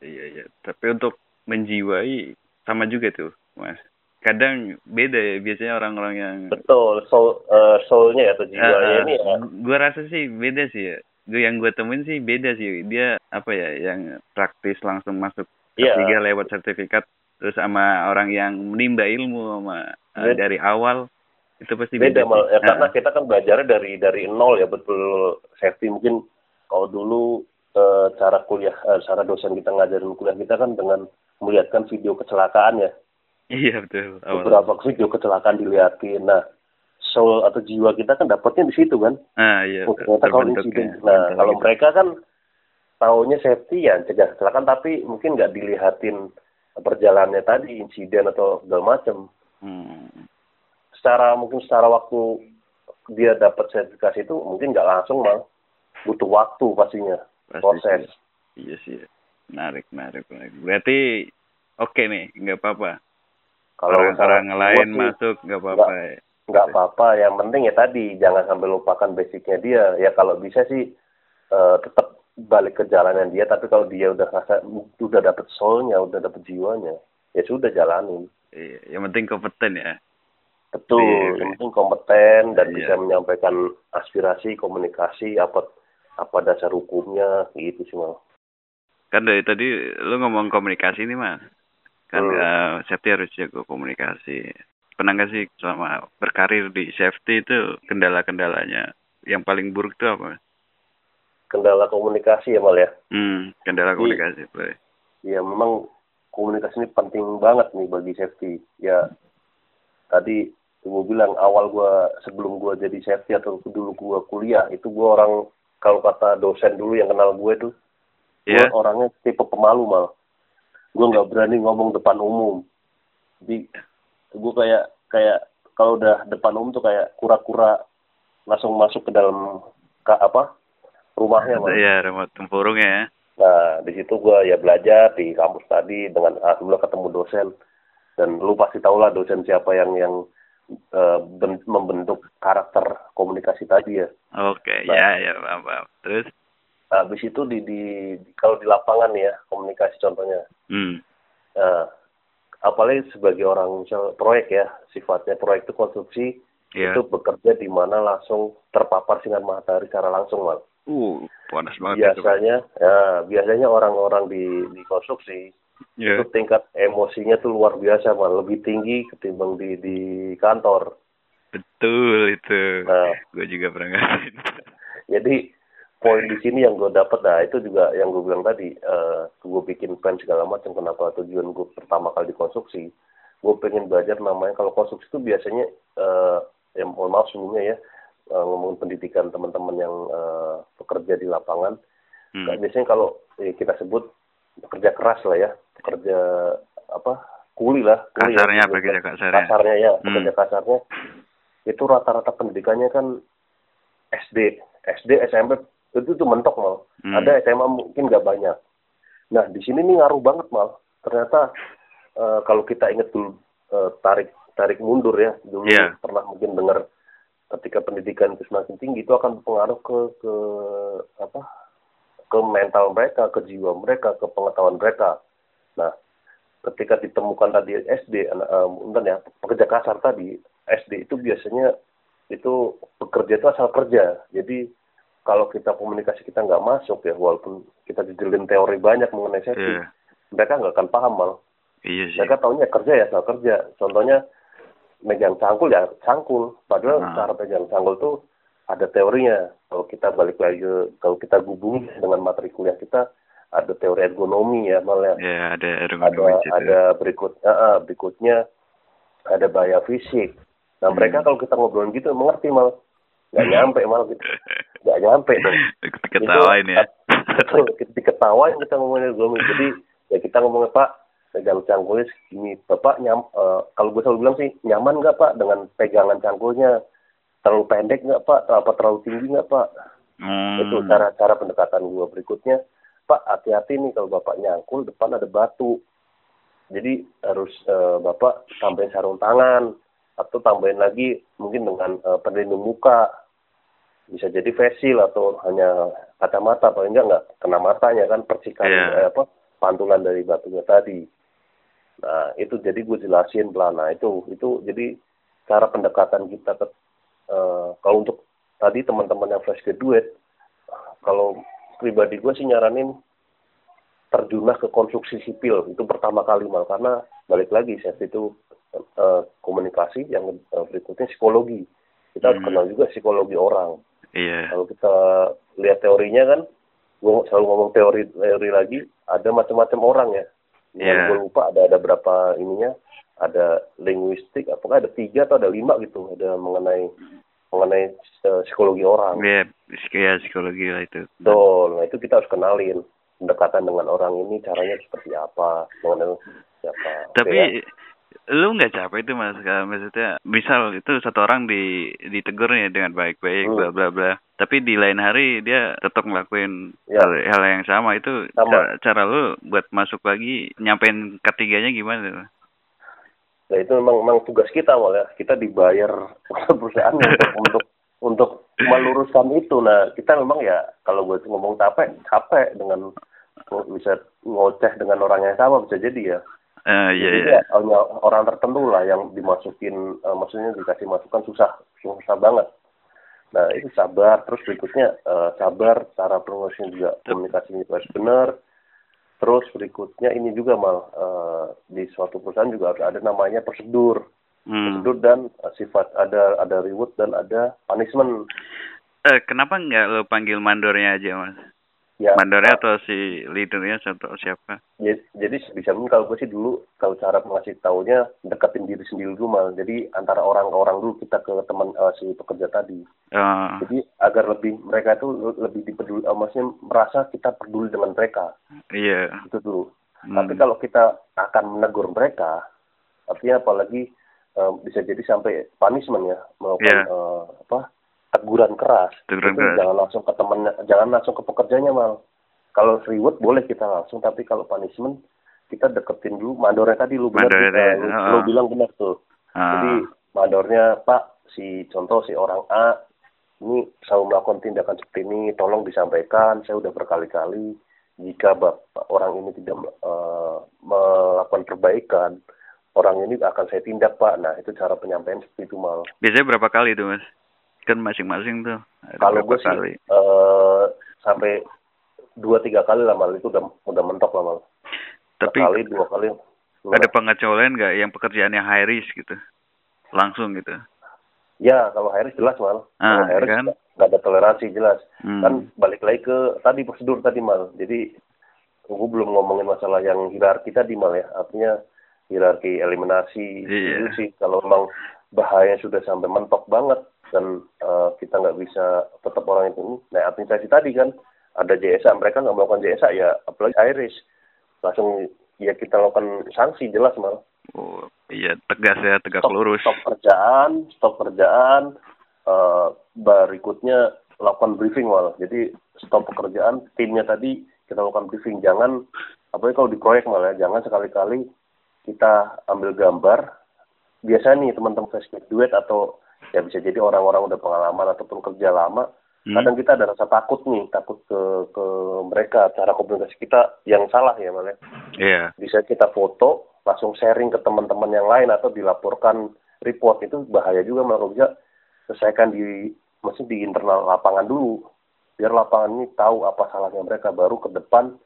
Speaker 1: Iya iya. Tapi untuk menjiwai sama juga tuh, Mas. Kadang beda ya biasanya orang-orang yang
Speaker 2: betul soul eh, soulnya ya atau jiwanya
Speaker 1: Ah,
Speaker 2: ini ya
Speaker 1: Gue rasa sih beda sih ya. Gue yang gue temuin sih beda sih. Dia apa ya yang praktis langsung masuk
Speaker 2: Iya.
Speaker 1: ketiga lewat sertifikat terus sama orang yang menimba ilmu sama uh,
Speaker 2: Beda.
Speaker 1: dari awal itu pasti
Speaker 2: beda
Speaker 1: sih.
Speaker 2: mal. ya, karena kita kan belajarnya dari dari nol ya betul. Safety mungkin kalau dulu eh, cara kuliah eh, cara dosen kita ngajarin kuliah kita kan dengan melihatkan video kecelakaan ya.
Speaker 1: Iya betul. Awal.
Speaker 2: Beberapa video kecelakaan dilihatin. Nah soul atau jiwa kita kan dapatnya di situ kan.
Speaker 1: Ah iya
Speaker 2: Oh, ternyata kalau insiden
Speaker 1: ya,
Speaker 2: nah kalau mereka kan taunya safety ya cegah kecelakaan tapi mungkin nggak dilihatin perjalanannya tadi insiden atau segala macam
Speaker 1: Hmm.
Speaker 2: secara mungkin secara waktu dia dapat sertifikasi itu mungkin nggak langsung mal butuh waktu pastinya
Speaker 1: Pasti
Speaker 2: proses
Speaker 1: sih. Iya sih. Menarik, menarik, menarik. Berarti oke nih, nggak apa-apa.
Speaker 2: kalau
Speaker 1: orang,
Speaker 2: saran
Speaker 1: orang lain
Speaker 2: sih,
Speaker 1: masuk nggak apa-apa.
Speaker 2: nggak apa-apa yang penting ya tadi jangan sampai lupakan basicnya dia ya kalau bisa sih eh, tetap balik ke jalannya dia tapi kalau dia udah rasa udah dapet soulnya udah dapet jiwanya ya sudah jalanin
Speaker 1: Iya, yang penting kompeten ya.
Speaker 2: betul
Speaker 1: Iya.
Speaker 2: yang penting kompeten dan
Speaker 1: Iya.
Speaker 2: bisa menyampaikan aspirasi komunikasi apa apa dasar hukumnya gitu sih mal
Speaker 1: Kan dari tadi lu ngomong komunikasi nih mas. Kan
Speaker 2: Hmm.
Speaker 1: eh, safety harus jago komunikasi. Pernah nggak sih selama berkarir di safety itu kendala-kendalanya yang paling buruk itu apa?
Speaker 2: Kendala komunikasi ya mal ya
Speaker 1: Hmm, kendala komunikasi. boleh.
Speaker 2: ya memang komunikasi ini penting banget nih bagi safety. Ya tadi gue bilang awal gue sebelum gue jadi safety atau dulu gue kuliah itu gue orang kalau kata dosen dulu yang kenal gue tuh gue
Speaker 1: Iya.
Speaker 2: orangnya tipe pemalu mal. Gue nggak berani ngomong depan umum. Jadi gue kayak kayak kalau udah depan umum tuh kayak kura-kura langsung masuk ke dalam ke apa rumahnya mal.
Speaker 1: Iya, remote tempurungnya ya.
Speaker 2: Nah, di situ gue ya belajar di kampus tadi dengan alhamdulillah ketemu dosen dan lu pasti tau lah dosen siapa yang yang eh, ben- membentuk karakter komunikasi tadi ya.
Speaker 1: Oke,
Speaker 2: Nah.
Speaker 1: ya, ya, paham, paham. Terus?
Speaker 2: Nah, habis itu di, di kalau di lapangan ya komunikasi contohnya.
Speaker 1: Hmm.
Speaker 2: Nah, apalagi sebagai orang misal proyek ya sifatnya proyek itu konstruksi
Speaker 1: Iya.
Speaker 2: itu bekerja di mana langsung terpapar sinar matahari secara langsung mal.
Speaker 1: Uh, panas banget itu.
Speaker 2: Biasanya, ya biasanya orang-orang di di konstruksi
Speaker 1: Iya.
Speaker 2: itu tingkat emosinya tuh luar biasa mal lebih tinggi ketimbang di di kantor
Speaker 1: Betul itu.
Speaker 2: Nah.
Speaker 1: Gue juga pernah ngerasain.
Speaker 2: jadi poin di sini yang gue dapat nah itu juga yang gue bilang tadi eh gue bikin plan segala macam kenapa tujuan gue pertama kali di konstruksi gue pengen belajar namanya kalau konstruksi itu biasanya eh ya mohon maaf sebelumnya ya eh, ngomongin pendidikan teman-teman yang eh, bekerja di lapangan
Speaker 1: Hmm.
Speaker 2: Biasanya kalau eh, kita sebut pekerja keras lah ya pekerja apa kuli lah kuli ya.
Speaker 1: Kasarnya apa kerja kasarnya?
Speaker 2: kasarnya ya
Speaker 1: Hmm.
Speaker 2: pekerja kasarnya itu rata-rata pendidikannya kan SD SD SMP itu tuh mentok mal
Speaker 1: Hmm.
Speaker 2: ada SMA mungkin nggak banyak nah di sini nih ngaruh banget mal ternyata eh, kalau kita ingat dulu eh, tarik tarik mundur ya dulu
Speaker 1: Iya.
Speaker 2: pernah mungkin dengar ketika pendidikan itu semakin tinggi itu akan berpengaruh ke ke apa ke mental mereka ke jiwa mereka ke pengetahuan mereka nah ketika ditemukan tadi SD bentar ya pekerja kasar tadi SD itu biasanya itu bekerja itu asal kerja jadi kalau kita komunikasi kita nggak masuk ya walaupun kita dijelin teori banyak mengenai safety
Speaker 1: Iya.
Speaker 2: mereka nggak akan paham mal
Speaker 1: Iya sih.
Speaker 2: mereka tahunya kerja ya asal kerja contohnya megang cangkul ya cangkul padahal
Speaker 1: Nah.
Speaker 2: cara pegang cangkul tuh ada teorinya kalau kita balik lagi kalau kita gabung dengan materi kuliah kita ada teori ergonomi ya malah
Speaker 1: Ya, ada
Speaker 2: ada
Speaker 1: ergonomi situ.
Speaker 2: ada berikut ah, berikutnya ada bahaya fisik nah
Speaker 1: Hmm.
Speaker 2: mereka kalau kita ngobrolin gitu mengerti mal nggak nyampe mal gitu nggak nyampe dong
Speaker 1: Ketawain ya.
Speaker 2: betul kita diketawain kita ngomongin ergonomi jadi ya kita ngomongnya pak pegang cangkulnya segini bapak nyam eh, kalau gue selalu bilang sih nyaman nggak pak dengan pegangan cangkulnya? Terlalu pendek nggak pak? Apa terlalu tinggi nggak pak?
Speaker 1: Hmm.
Speaker 2: itu cara cara pendekatan gue berikutnya. Pak hati-hati nih kalau bapak nyangkul depan ada batu. Jadi harus eh, bapak tambahin sarung tangan atau tambahin lagi mungkin dengan eh, pelindung muka. Bisa jadi facial atau hanya kacamata paling enggak nggak kena matanya kan percikan
Speaker 1: Iya.
Speaker 2: eh, apa pantulan dari batunya tadi nah itu jadi gue jelasin pelan nah itu itu jadi cara pendekatan kita ke eh, kalau untuk tadi teman-teman yang fresh graduate kalau pribadi gue sih nyaranin terjunlah ke konstruksi sipil. Itu pertama kali mal. Karena balik lagi safety itu uh, komunikasi yang uh, berikutnya psikologi. Kita harus
Speaker 1: Hmm.
Speaker 2: kenal juga psikologi orang.
Speaker 1: Iya.
Speaker 2: kalau kita lihat teorinya kan gue selalu ngomong teori teori lagi ada macam-macam orang ya
Speaker 1: Iya.
Speaker 2: gue lupa ada ada berapa ininya ada linguistik apakah ada tiga atau ada lima gitu ada mengenai mengenai eh, psikologi orang
Speaker 1: Iya, ya psikologi lah itu.
Speaker 2: Betul, nah itu kita harus kenalin pendekatan dengan orang ini caranya seperti apa mengenal siapa
Speaker 1: Tapi
Speaker 2: ya?
Speaker 1: Lu nggak capek itu mas maksudnya misal itu satu orang di ditegur nih dengan baik-baik
Speaker 2: Hmm.
Speaker 1: bla bla bla tapi di lain hari dia tetap ngelakuin
Speaker 2: Ya.
Speaker 1: hal, hal yang sama itu
Speaker 2: Sama.
Speaker 1: Cara, cara lu buat masuk lagi nyampein ketiganya gimana tuh?
Speaker 2: Nah itu memang, memang tugas kita malah ya. Kita dibayar perusahaan untuk untuk untuk meluruskan itu. Nah kita memang ya kalau gue ngomong capek capek dengan bisa ngoceh dengan orang yang sama bisa jadi ya.
Speaker 1: Eh iya
Speaker 2: Jadi
Speaker 1: iya.
Speaker 2: ya, hanya orang tertentu lah yang dimasukin, eh, maksudnya dikasih masukan susah, susah banget. Nah itu sabar, terus berikutnya eh, sabar, cara pengurusnya juga komunikasinya harus benar. Terus berikutnya ini juga mal eh, di suatu perusahaan juga harus ada namanya prosedur,
Speaker 1: Hmm.
Speaker 2: prosedur dan eh, sifat ada ada reward dan ada punishment.
Speaker 1: Eh kenapa nggak lu panggil mandornya aja mas?
Speaker 2: Ya,
Speaker 1: Mandornya atau si leadernya atau siapa?
Speaker 2: Ya, jadi bisa mungkin kalau gue sih dulu kalau cara mengasih taunya deketin diri sendiri dulu mal. Jadi antara orang ke orang dulu kita ke teman eh, si pekerja tadi.
Speaker 1: Oh,
Speaker 2: Jadi agar lebih mereka itu lebih dipeduli, eh, maksudnya merasa kita peduli dengan mereka
Speaker 1: iya.
Speaker 2: itu dulu.
Speaker 1: Hmm.
Speaker 2: Tapi kalau kita akan menegur mereka, artinya apalagi eh, bisa jadi sampai punishment ya, melakukan
Speaker 1: Iya.
Speaker 2: eh, apa teguran keras.
Speaker 1: Teguran
Speaker 2: itu
Speaker 1: keras.
Speaker 2: jangan langsung ke temennya, jangan langsung ke pekerjanya mal. Kalau reward boleh kita langsung, tapi kalau punishment kita deketin dulu mandornya tadi lu benar kita,
Speaker 1: tadi,
Speaker 2: lu,
Speaker 1: heeh.
Speaker 2: lu bilang benar tuh.
Speaker 1: Ah,
Speaker 2: Jadi mandornya Pak si contoh si orang A ini selalu melakukan tindakan seperti ini, tolong disampaikan. Saya udah berkali-kali jika bapak orang ini tidak eh, melakukan perbaikan, orang ini akan saya tindak Pak. Nah itu cara penyampaian seperti itu mal.
Speaker 1: biasanya berapa kali tuh mas? Kan masing-masing tuh. ada
Speaker 2: Kalau gue sih eh, sampai dua tiga kali lah mal itu udah udah mentok lah mal.
Speaker 1: Tapi
Speaker 2: Sekali dua kali.
Speaker 1: ada pengecualian nggak yang pekerjaannya high risk gitu? Langsung gitu.
Speaker 2: Ya kalau Harris jelas mal.
Speaker 1: Ah,
Speaker 2: kalau Harris
Speaker 1: kan?
Speaker 2: nggak ada toleransi jelas.
Speaker 1: Hmm.
Speaker 2: kan balik lagi ke tadi prosedur tadi mal jadi gue belum ngomongin masalah yang hierarki tadi mal ya artinya hierarki eliminasi
Speaker 1: Iya.
Speaker 2: itu sih kalau memang bahaya sudah sampai mentok banget dan eh, kita nggak bisa tetap orang itu nah administrasi tadi kan ada JSA mereka nggak melakukan JSA ya apalagi Iris langsung ya kita lakukan sanksi jelas mal
Speaker 1: Oh, iya tegas ya, tegak
Speaker 2: stop,
Speaker 1: lurus.
Speaker 2: stop kerjaan, stop kerjaan, eh, berikutnya lakukan briefing malah. Jadi stop pekerjaan, timnya tadi kita lakukan briefing. Jangan, apalagi kalau di proyek malah, ya, jangan sekali-kali kita ambil gambar. Biasa nih teman-teman fresh graduate atau ya bisa jadi orang-orang udah pengalaman ataupun kerja lama,
Speaker 1: Hmm.
Speaker 2: kadang kita ada rasa takut nih, takut ke ke mereka, cara komunikasi kita yang salah ya malah
Speaker 1: Iya.
Speaker 2: bisa kita foto langsung sharing ke teman-teman yang lain atau dilaporkan report itu bahaya juga malah bisa selesaikan di mesti di internal lapangan dulu biar lapangan ini tahu apa salahnya mereka baru ke depan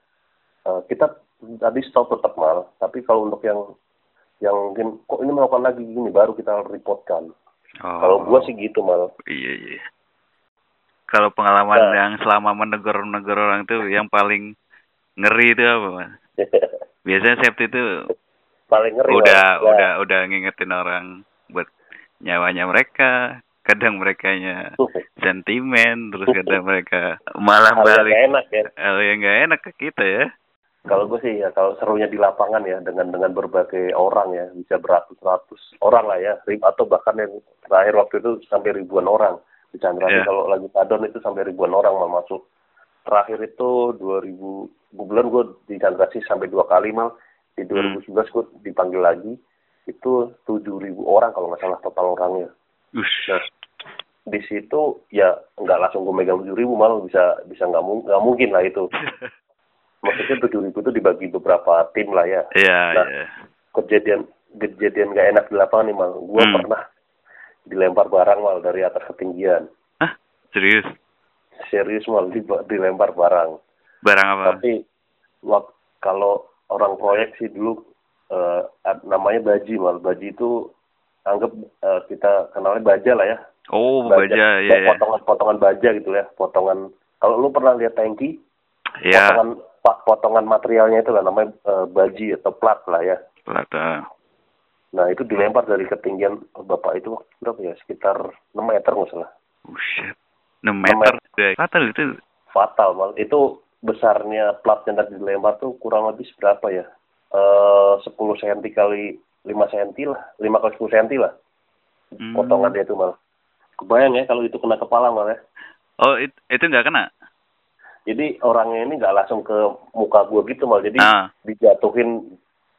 Speaker 2: eh, kita tadi stop tetap mal tapi kalau untuk yang yang mungkin kok ini melakukan lagi? Gini baru kita reportkan
Speaker 1: Oh.
Speaker 2: kalau gua sih gitu mal
Speaker 1: Iya, iya. Kalau pengalaman
Speaker 2: Nah.
Speaker 1: yang selama menegur-negur orang tuh yang paling ngeri itu apa, Mas? Biasanya safety itu
Speaker 2: paling ngeri
Speaker 1: udah
Speaker 2: Mal. Ya,
Speaker 1: udah udah ngingetin orang buat nyawanya mereka, kadang merekanya sentimen, terus kadang mereka malah
Speaker 2: hal yang
Speaker 1: balik
Speaker 2: nggak enak ya
Speaker 1: hal yang nggak enak ke kita ya.
Speaker 2: Kalau gue sih ya kalau serunya di lapangan ya dengan dengan berbagai orang ya bisa beratus-ratus orang lah ya rib atau bahkan yang terakhir waktu itu sampai ribuan orang. Di Chandra
Speaker 1: Iya.
Speaker 2: kalau lagi padon itu sampai ribuan orang mau masuk. Terakhir itu 2000 bulan gue di Chandra sampai dua kali mal. Di 2011 gue dipanggil lagi itu 7000 orang kalau nggak salah total orangnya.
Speaker 1: Ush.
Speaker 2: nah di situ ya nggak langsung gue megang 7000 malah bisa bisa nggak mungkin lah itu maksudnya tujuh ribu itu dibagi beberapa tim lah ya.
Speaker 1: Iya,
Speaker 2: Nah.
Speaker 1: iya.
Speaker 2: Kejadian kejadian gak enak di lapangan nih mal. Gue
Speaker 1: Hmm.
Speaker 2: pernah dilempar barang mal dari atas ketinggian.
Speaker 1: Hah? Serius?
Speaker 2: Serius mal di- dilempar barang.
Speaker 1: Barang apa?
Speaker 2: Tapi wak, kalau orang proyek sih dulu eh, namanya baji mal baji itu anggap eh, kita kenalnya baja lah ya
Speaker 1: Oh, baja, ya, ya.
Speaker 2: potongan potongan baja gitu ya potongan kalau lu pernah lihat tangki
Speaker 1: Ya,
Speaker 2: potongan pak potongan materialnya itu lah namanya eh, baji atau plat lah ya
Speaker 1: plat. ah.
Speaker 2: nah itu dilempar dari ketinggian bapak itu waktu berapa ya sekitar 6 meter nggak salah
Speaker 1: Oh, shit. 6 meter. Fatal itu.
Speaker 2: fatal mal itu besarnya plat yang tadi dilempar tuh kurang lebih berapa ya eh 10 cm kali 5 cm lah 5 kali 10 cm lah
Speaker 1: Hmm.
Speaker 2: potongan dia tuh mal kebayang ya kalau itu kena kepala mal ya
Speaker 1: Oh, it, itu nggak kena?
Speaker 2: Jadi orangnya ini nggak langsung ke muka gua gitu mal. Jadi
Speaker 1: Ah,
Speaker 2: dijatuhin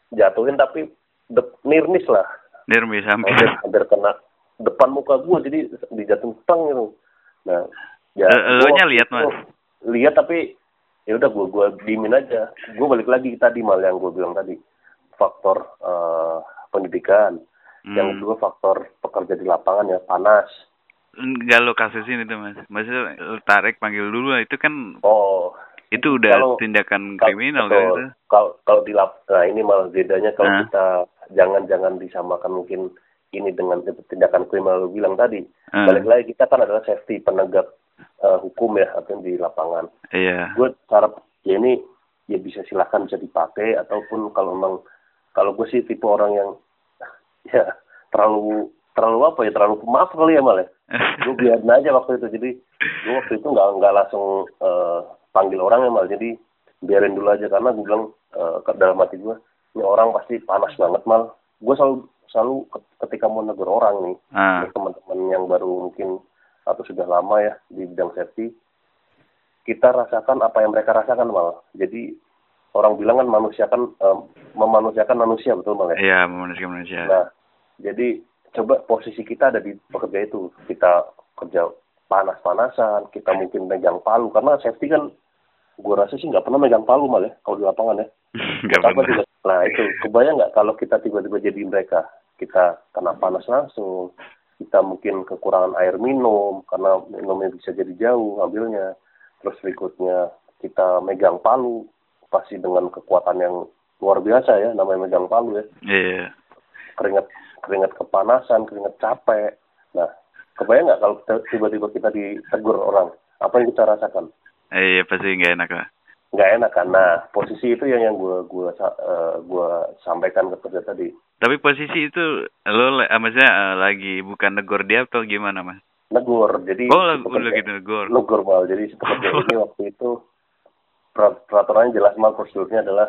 Speaker 2: jatuhin tapi de- nirmis lah.
Speaker 1: Nirmis hampir.
Speaker 2: hampir, hampir kena depan muka gua jadi dijatuhin teng gitu. Nah ya
Speaker 1: Eh, elunya
Speaker 2: waktu
Speaker 1: lihat, Mas?
Speaker 2: lihat tapi ya udah gua gua diemin aja. Gua balik lagi tadi mal yang gua bilang tadi. Faktor eh, pendidikan. Yang
Speaker 1: Hmm.
Speaker 2: kedua faktor pekerja di lapangan ya panas
Speaker 1: Nggak lo kasusin itu, Mas. Maksudnya lo tarik, panggil dulu. Itu kan,
Speaker 2: oh
Speaker 1: itu udah
Speaker 2: Kalau-
Speaker 1: tindakan
Speaker 2: Kal-
Speaker 1: kriminal kan itu.
Speaker 2: Kalau kalau di lap, nah ini malah bedanya kalau
Speaker 1: Nah.
Speaker 2: kita jangan-jangan disamakan mungkin ini dengan tindakan kriminal lu bilang tadi.
Speaker 1: Ah,
Speaker 2: Balik lagi kita kan adalah safety penegak eh, hukum ya atau di lapangan.
Speaker 1: Iya.
Speaker 2: Gue cara ya ini ya bisa silahkan bisa dipakai ataupun kalau memang kalau gue sih tipe orang yang ya terlalu terlalu apa ya terlalu maaf kali ya mal ya. Gue biarin aja waktu itu jadi gue waktu itu nggak nggak langsung eh, panggil orang ya mal jadi biarin dulu aja karena gue bilang ke dalam hati gue ini orang pasti panas banget mal gue selalu selalu ke- ketika mau negur orang nih
Speaker 1: Ah,
Speaker 2: teman-teman yang baru mungkin atau sudah lama ya di bidang safety kita rasakan apa yang mereka rasakan mal jadi orang bilang kan manusia kan eh, memanusiakan manusia betul mal ya
Speaker 1: iya, manusia manusia.
Speaker 2: Nah, jadi coba posisi kita ada di pekerja itu. Kita kerja panas-panasan, kita mungkin megang palu. Karena safety kan, gue rasa sih nggak pernah megang palu malah ya, kalau di lapangan ya.
Speaker 1: Pernah.
Speaker 2: juga- Nah itu, kebayang nggak kalau kita tiba-tiba jadi mereka? Kita kena panas langsung, kita mungkin kekurangan air minum, karena minumnya bisa jadi jauh ambilnya. Terus berikutnya, kita megang palu, pasti dengan kekuatan yang luar biasa ya, namanya megang palu ya
Speaker 1: Iya.
Speaker 2: keringat keringat kepanasan, keringat capek. Nah, kebayang nggak kalau tiba-tiba kita ditegur orang, apa yang kita rasakan?
Speaker 1: Iya, pasti nggak enak lah.
Speaker 2: Nggak enak kan? Nah, posisi itu yang yang gue gua, eh, gua sampaikan ke kerja tadi.
Speaker 1: Tapi posisi itu lo eh, maksudnya eh, lagi bukan negor dia atau gimana, Mas?
Speaker 2: Negur, jadi
Speaker 1: Oh, lagi udah gitu negor.
Speaker 2: negur mal. Jadi pekerja ini waktu itu per- peraturannya jelas mal prosedurnya adalah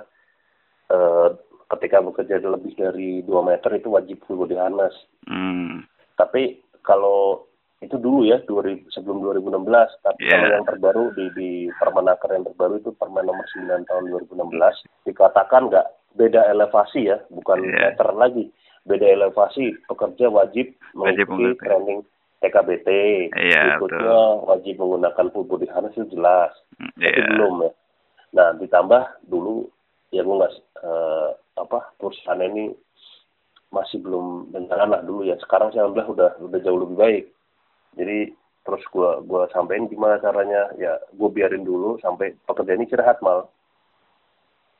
Speaker 2: eh, ketika bekerja lebih dari 2 meter itu wajib full body harness.
Speaker 1: Hmm.
Speaker 2: tapi kalau itu dulu ya 2000, sebelum 2016 tapi
Speaker 1: Iya.
Speaker 2: kalau yang terbaru di di Permenaker yang terbaru itu Permen nomor 9 tahun 2016 dikatakan nggak beda elevasi ya bukan
Speaker 1: Iya.
Speaker 2: meter lagi beda elevasi pekerja wajib
Speaker 1: Wajib
Speaker 2: mengikuti training TKBT
Speaker 1: Iya,
Speaker 2: berikutnya wajib menggunakan full body harness itu jelas
Speaker 1: Hmm,
Speaker 2: tapi
Speaker 1: Iya.
Speaker 2: belum ya nah ditambah dulu ya gue nggak eh, apa perusahaan ini masih belum bencana lah dulu ya sekarang sih alhamdulillah udah udah jauh lebih baik jadi terus gua gua sampein gimana caranya ya gue biarin dulu sampai pekerja ini istirahat mal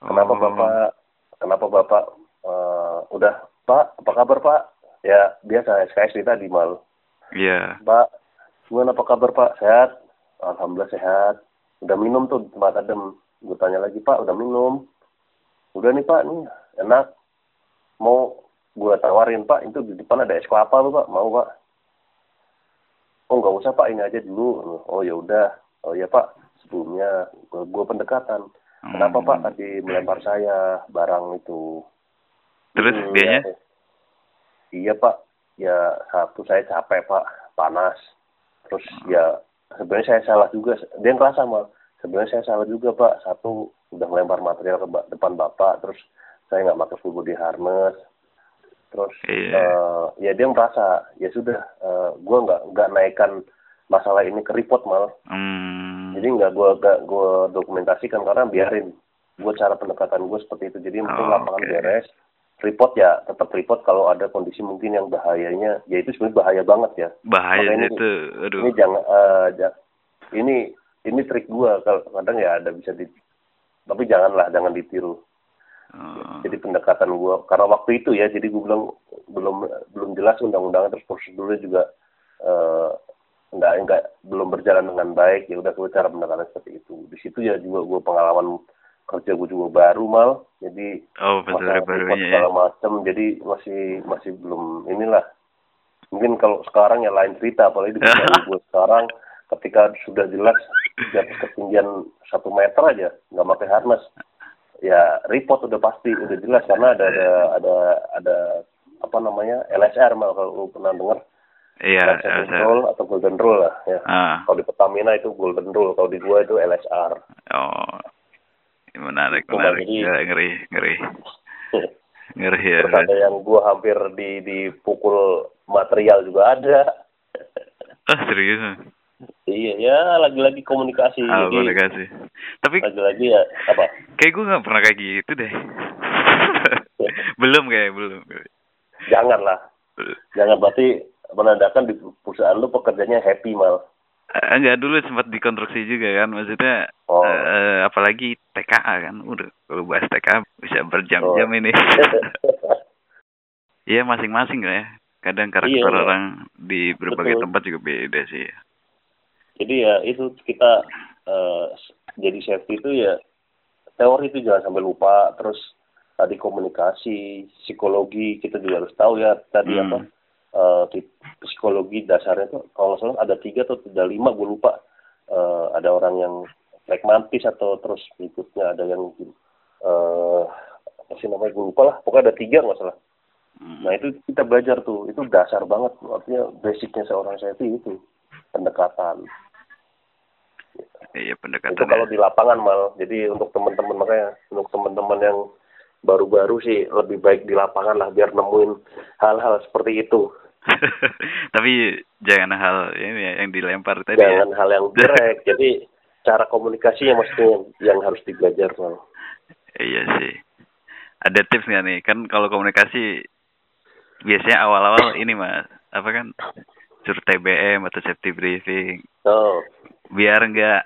Speaker 2: kenapa
Speaker 1: Oh.
Speaker 2: bapak kenapa bapak eh, udah pak apa kabar pak ya biasa SKS tadi mal
Speaker 1: Iya.
Speaker 2: Pak, gimana apa kabar Pak? Sehat? Alhamdulillah sehat. Udah minum tuh tempat adem. Gue tanya lagi Pak, udah minum? Udah nih Pak, nih enak. Mau gue tawarin Pak, itu di depan ada es kelapa lu Pak, mau Pak? Oh nggak usah Pak, ini aja dulu. Oh ya udah. Oh ya Pak, sebelumnya gue, pendekatan. Kenapa
Speaker 1: Hmm.
Speaker 2: Pak tadi melempar saya barang itu?
Speaker 1: Terus
Speaker 2: Hmm,
Speaker 1: dianya?
Speaker 2: ya, Iya Pak, ya satu saya capek Pak, panas. Terus ya sebenarnya saya salah juga. Dia ngerasa mal, sebenarnya saya salah juga Pak. Satu udah melempar material ke depan Bapak, terus saya nggak pakai full body harness. Terus
Speaker 1: Iya.
Speaker 2: eh, ya dia merasa ya sudah, eh, gue nggak nggak naikkan masalah ini ke report mal.
Speaker 1: Hmm.
Speaker 2: Jadi nggak gue nggak gue dokumentasikan karena biarin gue cara pendekatan gue seperti itu. Jadi mungkin
Speaker 1: Oh,
Speaker 2: lapangan
Speaker 1: oke.
Speaker 2: beres, report ya tetap report kalau ada kondisi mungkin yang bahayanya, ya itu sebenarnya bahaya banget ya.
Speaker 1: Bahaya
Speaker 2: Makanya
Speaker 1: itu. Aduh.
Speaker 2: Ini jangan, ja- ini ini trik gue kalau kadang ya ada bisa di, tapi janganlah jangan ditiru.
Speaker 1: Oh.
Speaker 2: Jadi pendekatan gue karena waktu itu ya, jadi gue bilang belum belum jelas undang-undangnya terus prosedurnya juga eh, nggak nggak belum berjalan dengan baik ya udah gue cara pendekatan seperti itu. Di situ ya juga gue pengalaman kerja gue juga baru mal, jadi
Speaker 1: Oh,
Speaker 2: masalah
Speaker 1: barunya ya.
Speaker 2: segala macam, jadi masih masih belum inilah. Mungkin kalau sekarang ya lain cerita, apalagi di gue sekarang ketika sudah jelas di atas ketinggian satu meter aja nggak pakai harness ya report udah pasti udah jelas karena ada ada ada ada apa namanya LSR mal kalau lu pernah dengar
Speaker 1: Iya,
Speaker 2: LSR
Speaker 1: LSR.
Speaker 2: control atau golden rule lah ya
Speaker 1: Ah,
Speaker 2: kalau di Pertamina itu golden rule kalau di gua itu LSR
Speaker 1: oh. Menarik,
Speaker 2: Bang.
Speaker 1: menarik.
Speaker 2: Jadi-
Speaker 1: Ya, ngeri, ngeri. Ngeri ya.
Speaker 2: ada yang gua hampir di dipukul material juga ada
Speaker 1: Ah, serius.
Speaker 2: Iya ya lagi-lagi komunikasi
Speaker 1: Ah,
Speaker 2: jadi
Speaker 1: komunikasi. Tapi
Speaker 2: lagi-lagi ya apa
Speaker 1: kayak gue nggak pernah kayak gitu deh. belum kayak belum.
Speaker 2: janganlah jangan berarti menandakan di perusahaan lu pekerjanya happy mal
Speaker 1: Eh, Enggak dulu sempat dikonstruksi juga kan maksudnya
Speaker 2: Oh.
Speaker 1: eh, apalagi TKA kan udah kalau bahas TKA bisa berjam-jam
Speaker 2: Oh.
Speaker 1: ini Iya masing-masing lah ya kadang karakter
Speaker 2: Iya, iya.
Speaker 1: orang di berbagai
Speaker 2: Betul.
Speaker 1: tempat juga beda sih
Speaker 2: jadi ya itu kita eh, jadi safety itu ya teori itu jangan sampai lupa terus tadi komunikasi psikologi kita juga harus tahu ya tadi
Speaker 1: Hmm.
Speaker 2: apa di psikologi dasarnya tuh kalau nggak salah ada tiga atau ada lima gue lupa Eh, ada orang yang pragmatis atau terus berikutnya ada yang eh apa sih namanya gue lupa lah pokoknya ada tiga nggak salah
Speaker 1: Hmm.
Speaker 2: Nah itu kita belajar tuh, itu dasar banget, artinya basicnya seorang safety itu pendekatan.
Speaker 1: Iya
Speaker 2: Itu
Speaker 1: pendekatan
Speaker 2: kalau di lapangan mal, jadi untuk teman-teman makanya untuk teman-teman yang baru-baru sih lebih baik di lapangan lah biar nemuin hal-hal seperti itu.
Speaker 1: tapi jangan hal ini ya yang dilempar tadi ya.
Speaker 2: Jangan hal yang direct. jadi cara komunikasi yang mestinya yang harus dibelajar mal.
Speaker 1: iya sih. Ada tips nggak nih? Kan kalau komunikasi biasanya awal-awal ini mas. Apa kan? Suruh TBM atau safety briefing.
Speaker 2: Oh,
Speaker 1: biar nggak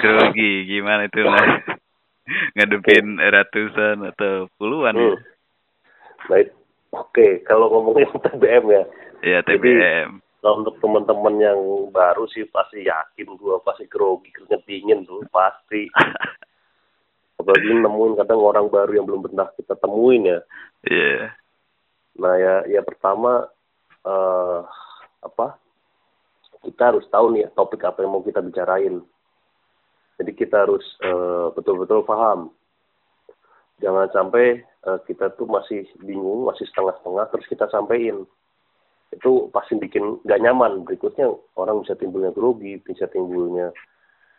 Speaker 1: grogi gimana itu mas? Ngadepin ratusan atau puluhan ya?
Speaker 2: Hmm. Baik. Oke, kalau ngomongin TBM ya,
Speaker 1: ya
Speaker 2: Jadi-
Speaker 1: TBM
Speaker 2: Nah, untuk teman-teman yang baru sih pasti yakin gua pasti grogi keringet dingin tuh pasti. Apalagi nemuin kadang orang baru yang belum pernah kita temuin ya.
Speaker 1: Iya.
Speaker 2: Nah ya ya pertama eh apa kita harus tahu nih topik apa yang mau kita bicarain. Jadi kita harus eh, betul-betul paham. Jangan sampai eh, kita tuh masih bingung masih setengah-setengah terus kita sampein. Itu pasti bikin gak nyaman. Berikutnya orang bisa timbulnya grogi bisa timbulnya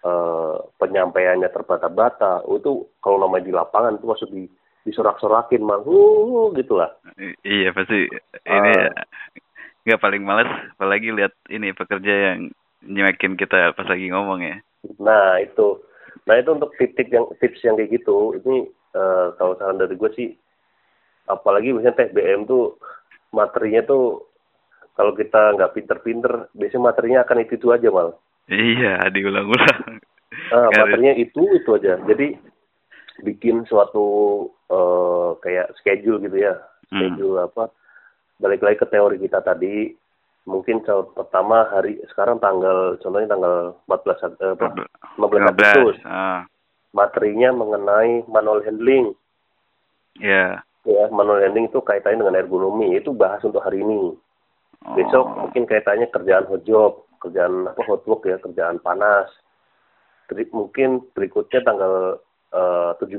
Speaker 2: eh, penyampaiannya terbata-bata. Oh, itu kalau namanya di lapangan itu maksud di disorak-sorakin mah uh, gitu lah.
Speaker 1: I- iya pasti. Ini
Speaker 2: Ah.
Speaker 1: Nggak paling males apalagi lihat ini pekerja yang nyemekin kita pas lagi ngomong ya
Speaker 2: Nah itu, nah itu untuk tips yang tips yang kayak gitu, ini eh, kalau saran dari gue sih, apalagi misalnya TBM tuh materinya tuh kalau kita nggak pinter-pinter, biasanya materinya akan itu itu aja mal.
Speaker 1: iya diulang-ulang
Speaker 2: Ah,
Speaker 1: Harus-
Speaker 2: materinya itu itu aja. Jadi bikin suatu eh, kayak schedule gitu ya,
Speaker 1: Hmm.
Speaker 2: schedule apa? Balik lagi ke teori kita tadi, mungkin contoh pertama hari sekarang tanggal contohnya tanggal 14 Ag- eh, apa? 15 Agustus.
Speaker 1: 15 ah
Speaker 2: materinya mengenai manual handling.
Speaker 1: ya
Speaker 2: Ya, manual handling itu kaitannya dengan ergonomi. Itu bahas untuk hari ini.
Speaker 1: Oh.
Speaker 2: Besok mungkin kaitannya kerjaan hot job, kerjaan apa hot work ya, kerjaan panas. Mungkin berikutnya tanggal eh, 17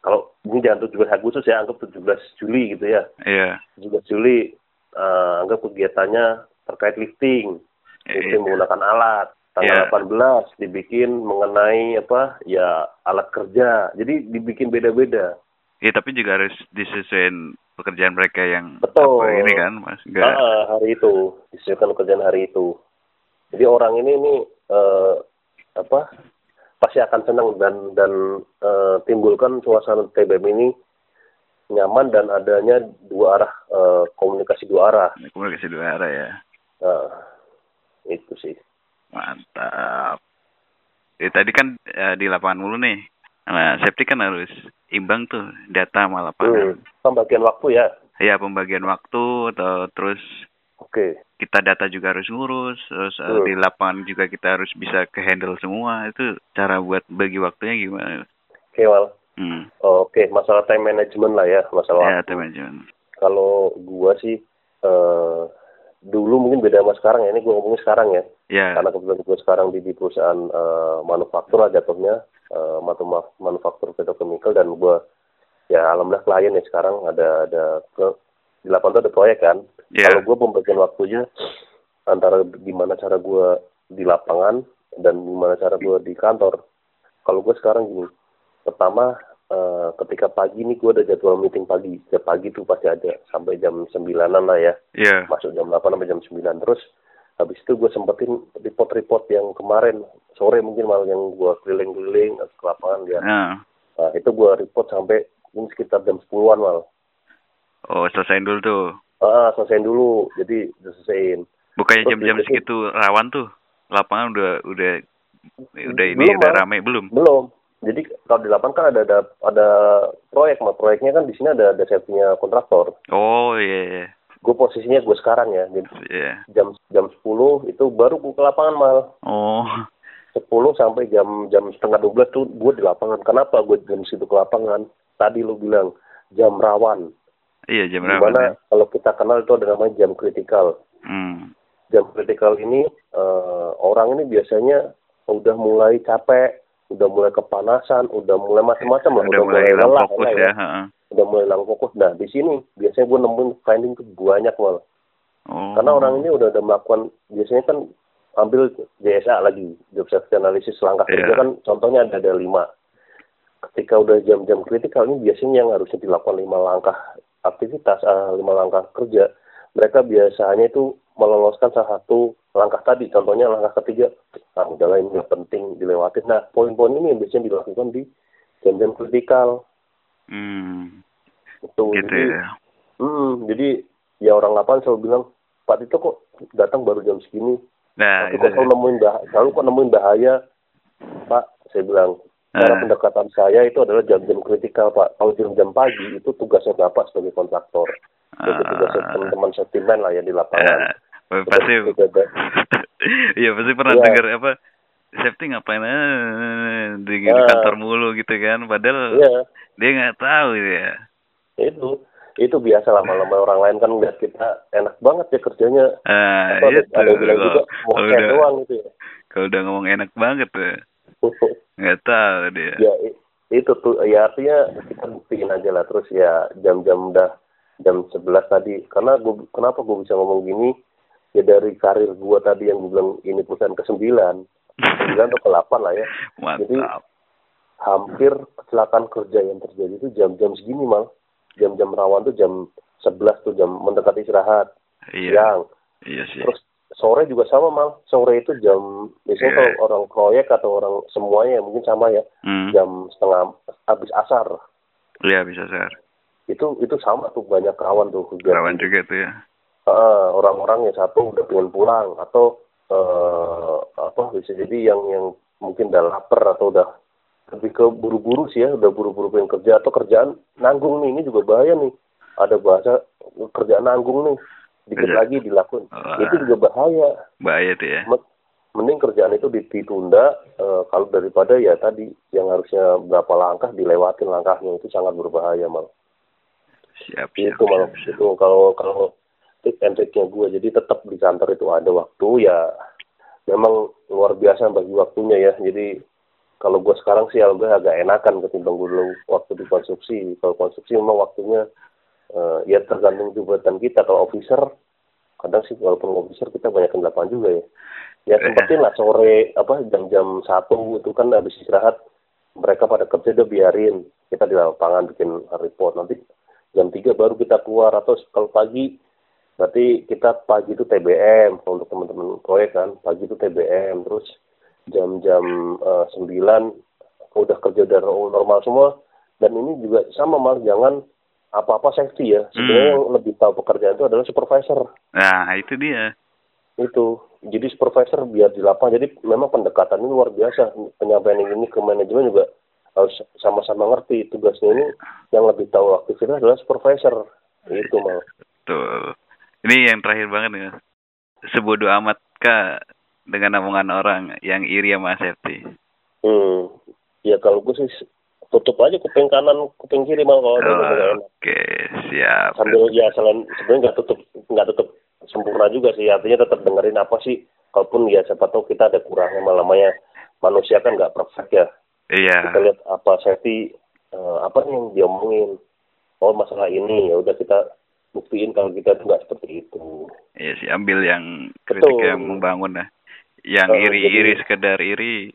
Speaker 2: kalau ini jangan 17 Agustus ya, anggap 17 Juli gitu ya.
Speaker 1: iya
Speaker 2: 17 Juli eh, anggap kegiatannya terkait lifting, lifting
Speaker 1: Iya.
Speaker 2: menggunakan alat. Tanggal
Speaker 1: Iya.
Speaker 2: 18 dibikin mengenai apa? Ya alat kerja. Jadi dibikin beda-beda.
Speaker 1: Iya tapi juga harus disesuaikan pekerjaan mereka yang
Speaker 2: Betul.
Speaker 1: apa ini kan mas enggak
Speaker 2: Ah, hari itu disesuaikan pekerjaan hari itu. Jadi orang ini ini eh, apa? Pasti akan senang dan dan eh, timbulkan suasana TBM ini nyaman dan adanya dua arah eh, komunikasi dua arah.
Speaker 1: komunikasi dua arah ya
Speaker 2: Nah, itu sih.
Speaker 1: mantap eh, tadi kan eh, di lapangan mulu nih Nah, safety kan harus imbang tuh data sama lapangan.
Speaker 2: Hmm. Pembagian waktu ya.
Speaker 1: Ya, pembagian waktu atau terus
Speaker 2: Oke.
Speaker 1: kita data juga harus ngurus, terus
Speaker 2: Hmm.
Speaker 1: di lapangan juga kita harus bisa ke handle semua. Itu cara buat bagi waktunya gimana?
Speaker 2: Oke, Mal.
Speaker 1: Hmm.
Speaker 2: Oke, masalah time management lah ya, masalah
Speaker 1: Ya,
Speaker 2: waktu.
Speaker 1: teman-teman.
Speaker 2: Kalau gua sih eh dulu mungkin beda sama sekarang ya. Ini gua ngomongin sekarang ya.
Speaker 1: Ya,
Speaker 2: Karena kebetulan gua sekarang di, di perusahaan eh, manufaktur lah jatuhnya, matu- manufaktur petrochemical dan gua ya alhamdulillah klien ya sekarang ada ada ke di lapangan tuh ada proyek kan.
Speaker 1: ya,
Speaker 2: Kalau gue pembagian waktunya antara gimana cara gue di lapangan dan gimana cara gue di kantor. Kalau gue sekarang gini, pertama eh, ketika pagi nih gue ada jadwal meeting pagi. Setiap pagi tuh pasti ada sampai jam sembilanan lah ya.
Speaker 1: ya,
Speaker 2: Masuk jam 8 sampai jam 9 terus. Habis itu gue sempetin report-report yang kemarin sore mungkin malah yang gue keliling-keliling ke lapangan ya.
Speaker 1: Nah.
Speaker 2: Nah, itu gue report sampai mungkin sekitar jam 10-an mal.
Speaker 1: Oh, selesaiin dulu tuh.
Speaker 2: Ah, selesaiin dulu. Jadi udah selesaiin.
Speaker 1: Bukannya jam-jam segitu rawan tuh. Lapangan udah udah udah ini
Speaker 2: Belum,
Speaker 1: udah rame belum?
Speaker 2: Belum. Jadi kalau di lapangan kan ada ada ada proyek, mah proyeknya kan di sini ada ada safety-nya kontraktor.
Speaker 1: Oh, iya iya.
Speaker 2: Gue posisinya gue sekarang ya, jadi
Speaker 1: Iya.
Speaker 2: jam jam 10 itu baru gue ke lapangan mal.
Speaker 1: Oh.
Speaker 2: 10 sampai jam jam setengah 12 tuh gue di lapangan. Kenapa gue jam situ ke lapangan? Tadi lu bilang jam rawan.
Speaker 1: Iya, jam? Di
Speaker 2: mana kalau kita kenal itu ada namanya jam kritikal.
Speaker 1: Hmm.
Speaker 2: Jam kritikal ini eh, orang ini biasanya udah mulai capek, udah mulai kepanasan, udah mulai macam-macam lah,
Speaker 1: Udah mulai hilang
Speaker 2: lelah
Speaker 1: fokus ya. heeh.
Speaker 2: udah mulai hilang fokus. Nah di sini biasanya gue nemuin finding tuh banyak malah.
Speaker 1: Oh.
Speaker 2: Karena orang ini udah udah melakukan biasanya kan ambil JSA lagi, job safety analysis langkah
Speaker 1: Iya.
Speaker 2: kerja kan contohnya ada ada lima. Ketika udah jam-jam kritikal ini biasanya yang harusnya dilakukan lima langkah aktivitas, ah, lima langkah kerja, mereka biasanya itu meloloskan salah satu langkah tadi. Contohnya langkah ketiga, ah udahlah ini nggak penting dilewatin. Nah poin-poin ini yang biasanya dilakukan di jam-jam kritikal.
Speaker 1: Hmm.
Speaker 2: Itu
Speaker 1: Gitu
Speaker 2: jadi
Speaker 1: ya.
Speaker 2: Hmm, jadi ya orang lapangan selalu bilang, Pak Tito kok datang baru jam segini?
Speaker 1: Nah,
Speaker 2: Tapi
Speaker 1: itu.
Speaker 2: kok selalu nemuin bahaya, selalu kok nemuin bahaya, Pak? Saya bilang, cara
Speaker 1: Ah.
Speaker 2: pendekatan saya itu adalah jam-jam kritikal, Pak. Kalau jam-jam pagi itu tugasnya Bapak sebagai kontraktor. Jadi tugasnya
Speaker 1: Ah.
Speaker 2: teman-teman sentimen lah ya di lapangan.
Speaker 1: Eh, pasti Iya pasti pernah
Speaker 2: Iya.
Speaker 1: dengar apa safety ngapain eh, di, di
Speaker 2: Ah.
Speaker 1: kantor mulu gitu kan padahal
Speaker 2: Iya,
Speaker 1: dia nggak tahu ya
Speaker 2: itu. Itu biasa lama-lama orang lain kan ngeliat kita enak banget ya kerjanya.
Speaker 1: ah
Speaker 2: Apa, ada,
Speaker 1: itu
Speaker 2: ada yang bilang
Speaker 1: kalau
Speaker 2: juga, mau doang gitu ya.
Speaker 1: kalau udah ngomong enak banget tuh nggak tahu dia.
Speaker 2: Ya itu tuh ya artinya kita buktiin aja lah. Terus ya jam-jam udah jam 11 tadi. Karena gua kenapa gue bisa ngomong gini? Ya dari karir gua tadi yang gue bilang ini perusahaan ke 9 9 atau ke 8 lah ya. Jadi
Speaker 1: mantap
Speaker 2: hampir kecelakaan kerja yang terjadi itu jam-jam segini mal jam-jam rawan tuh jam 11 tuh jam mendekati istirahat.
Speaker 1: Iya.
Speaker 2: Siang.
Speaker 1: Iya sih.
Speaker 2: Terus sore juga sama mal sore itu jam biasanya
Speaker 1: Iya.
Speaker 2: kalau orang proyek atau orang semuanya mungkin sama ya
Speaker 1: hmm.
Speaker 2: jam setengah habis asar
Speaker 1: iya bisa sir
Speaker 2: itu itu sama tuh banyak kawan tuh kegiatan.
Speaker 1: rawan juga tuh ya
Speaker 2: Ah, orang-orang yang satu udah pengen pulang atau eh, apa bisa jadi yang yang mungkin udah lapar atau udah lebih ke buru-buru sih ya udah buru-buru pengen kerja atau kerjaan nanggung nih ini juga bahaya nih ada bahasa kerjaan nanggung nih dikit lagi dilakuin.
Speaker 1: Wah.
Speaker 2: itu juga bahaya.
Speaker 1: Bahaya tuh ya.
Speaker 2: Men- mending kerjaan itu ditunda eh, kalau daripada ya tadi yang harusnya berapa langkah dilewatin langkahnya. Itu sangat berbahaya mal.
Speaker 1: Siap siap,
Speaker 2: itu
Speaker 1: siap.
Speaker 2: itu kalau kalau tip and tricknya gue jadi tetap di kantor itu ada waktu ya memang luar biasa bagi waktunya ya. Jadi kalau gue sekarang sih alhamdulillah agak enakan ketimbang gue dulu waktu di konstruksi. Kalau konstruksi memang waktunya eh, ya tergantung jabatan kita. Kalau officer kadang sih walaupun officer kita banyak yang lapangan juga ya. Ya sempetin lah sore apa jam-jam satu itu kan habis istirahat mereka pada kerja udah biarin. Kita di lapangan bikin report. Nanti jam 3 baru kita keluar atau kalau pagi berarti kita pagi itu TBM kalau untuk teman-teman proyek kan pagi itu TBM terus jam-jam eh, 9 udah kerja udah normal semua dan ini juga sama mal jangan apa-apa safety ya. Sebenarnya
Speaker 1: Hmm.
Speaker 2: yang lebih tahu pekerjaan itu adalah supervisor
Speaker 1: nah itu dia.
Speaker 2: Itu. Jadi supervisor biar di lapangan. Jadi memang pendekatannya luar biasa. Penyampaian ini ke manajemen juga harus sama-sama ngerti tugasnya ini. Yang lebih tahu aktivitas adalah supervisor. Itu mal
Speaker 1: Betul. Ini yang terakhir banget ya. Sebodoh amat kah dengan omongan orang yang iri sama safety?
Speaker 2: hmm. Ya kalau gue sih tutup aja kuping kanan kuping kiri mal kalau enak
Speaker 1: Oke, siap.
Speaker 2: sambil ya selain sebenarnya nggak tutup nggak tutup sempurna juga sih artinya tetap dengerin apa sih kalaupun ya siapa tahu kita ada kurangnya malah namanya manusia kan nggak perfect ya
Speaker 1: Iya.
Speaker 2: kita lihat apa safety eh, apa yang diomongin oh masalah ini ya udah kita buktiin kalau kita tuh nggak seperti itu
Speaker 1: Iya sih, ambil yang kritik
Speaker 2: Betul.
Speaker 1: yang membangun lah. Yang
Speaker 2: Oh,
Speaker 1: iri-iri
Speaker 2: jadi-
Speaker 1: sekedar iri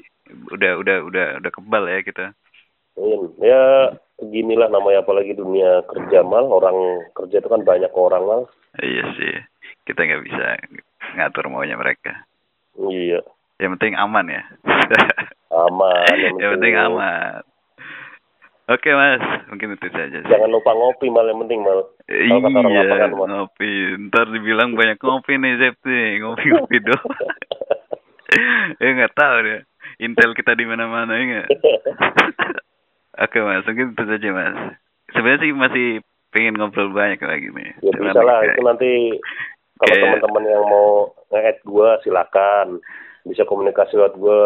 Speaker 1: udah udah udah udah kebal ya kita.
Speaker 2: Iya, ya beginilah namanya apalagi dunia kerja mal orang kerja itu kan banyak orang mal
Speaker 1: Iya sih. Kita nggak bisa ngatur maunya mereka.
Speaker 2: iya
Speaker 1: Yang penting aman ya.
Speaker 2: aman
Speaker 1: yang penting aman. Oke mas, mungkin itu saja sih.
Speaker 2: jangan lupa ngopi mal yang penting mal
Speaker 1: Iya,
Speaker 2: lapangan,
Speaker 1: ngopi. Ntar dibilang banyak ngopi nih, Zepti. Ngopi-ngopi doang. ya nggak tahu deh. Intel kita di mana-mana ya nggak? Oke mas, mungkin itu saja mas. Sebenarnya sih masih pengen ngobrol banyak lagi nih.
Speaker 2: ya bisa lah itu nanti kalau teman-teman yang mau nge-add gue silakan bisa komunikasi lewat gue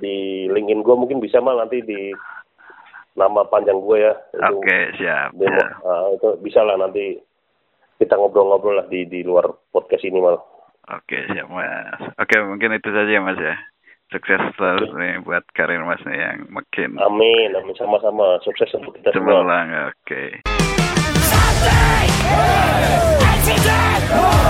Speaker 2: di linkin gue mungkin bisa mal nanti di nama panjang gue ya
Speaker 1: Oke, siap.
Speaker 2: demo
Speaker 1: siap.
Speaker 2: Ah, itu bisa lah nanti kita ngobrol-ngobrol lah di di luar podcast ini mal
Speaker 1: Oke, siap mas. Oke, mungkin itu saja mas ya. Sukses selalu nih buat karir mas nih yang makin
Speaker 2: amin amin sama-sama sukses untuk kita semua.
Speaker 1: Oke.
Speaker 3: Something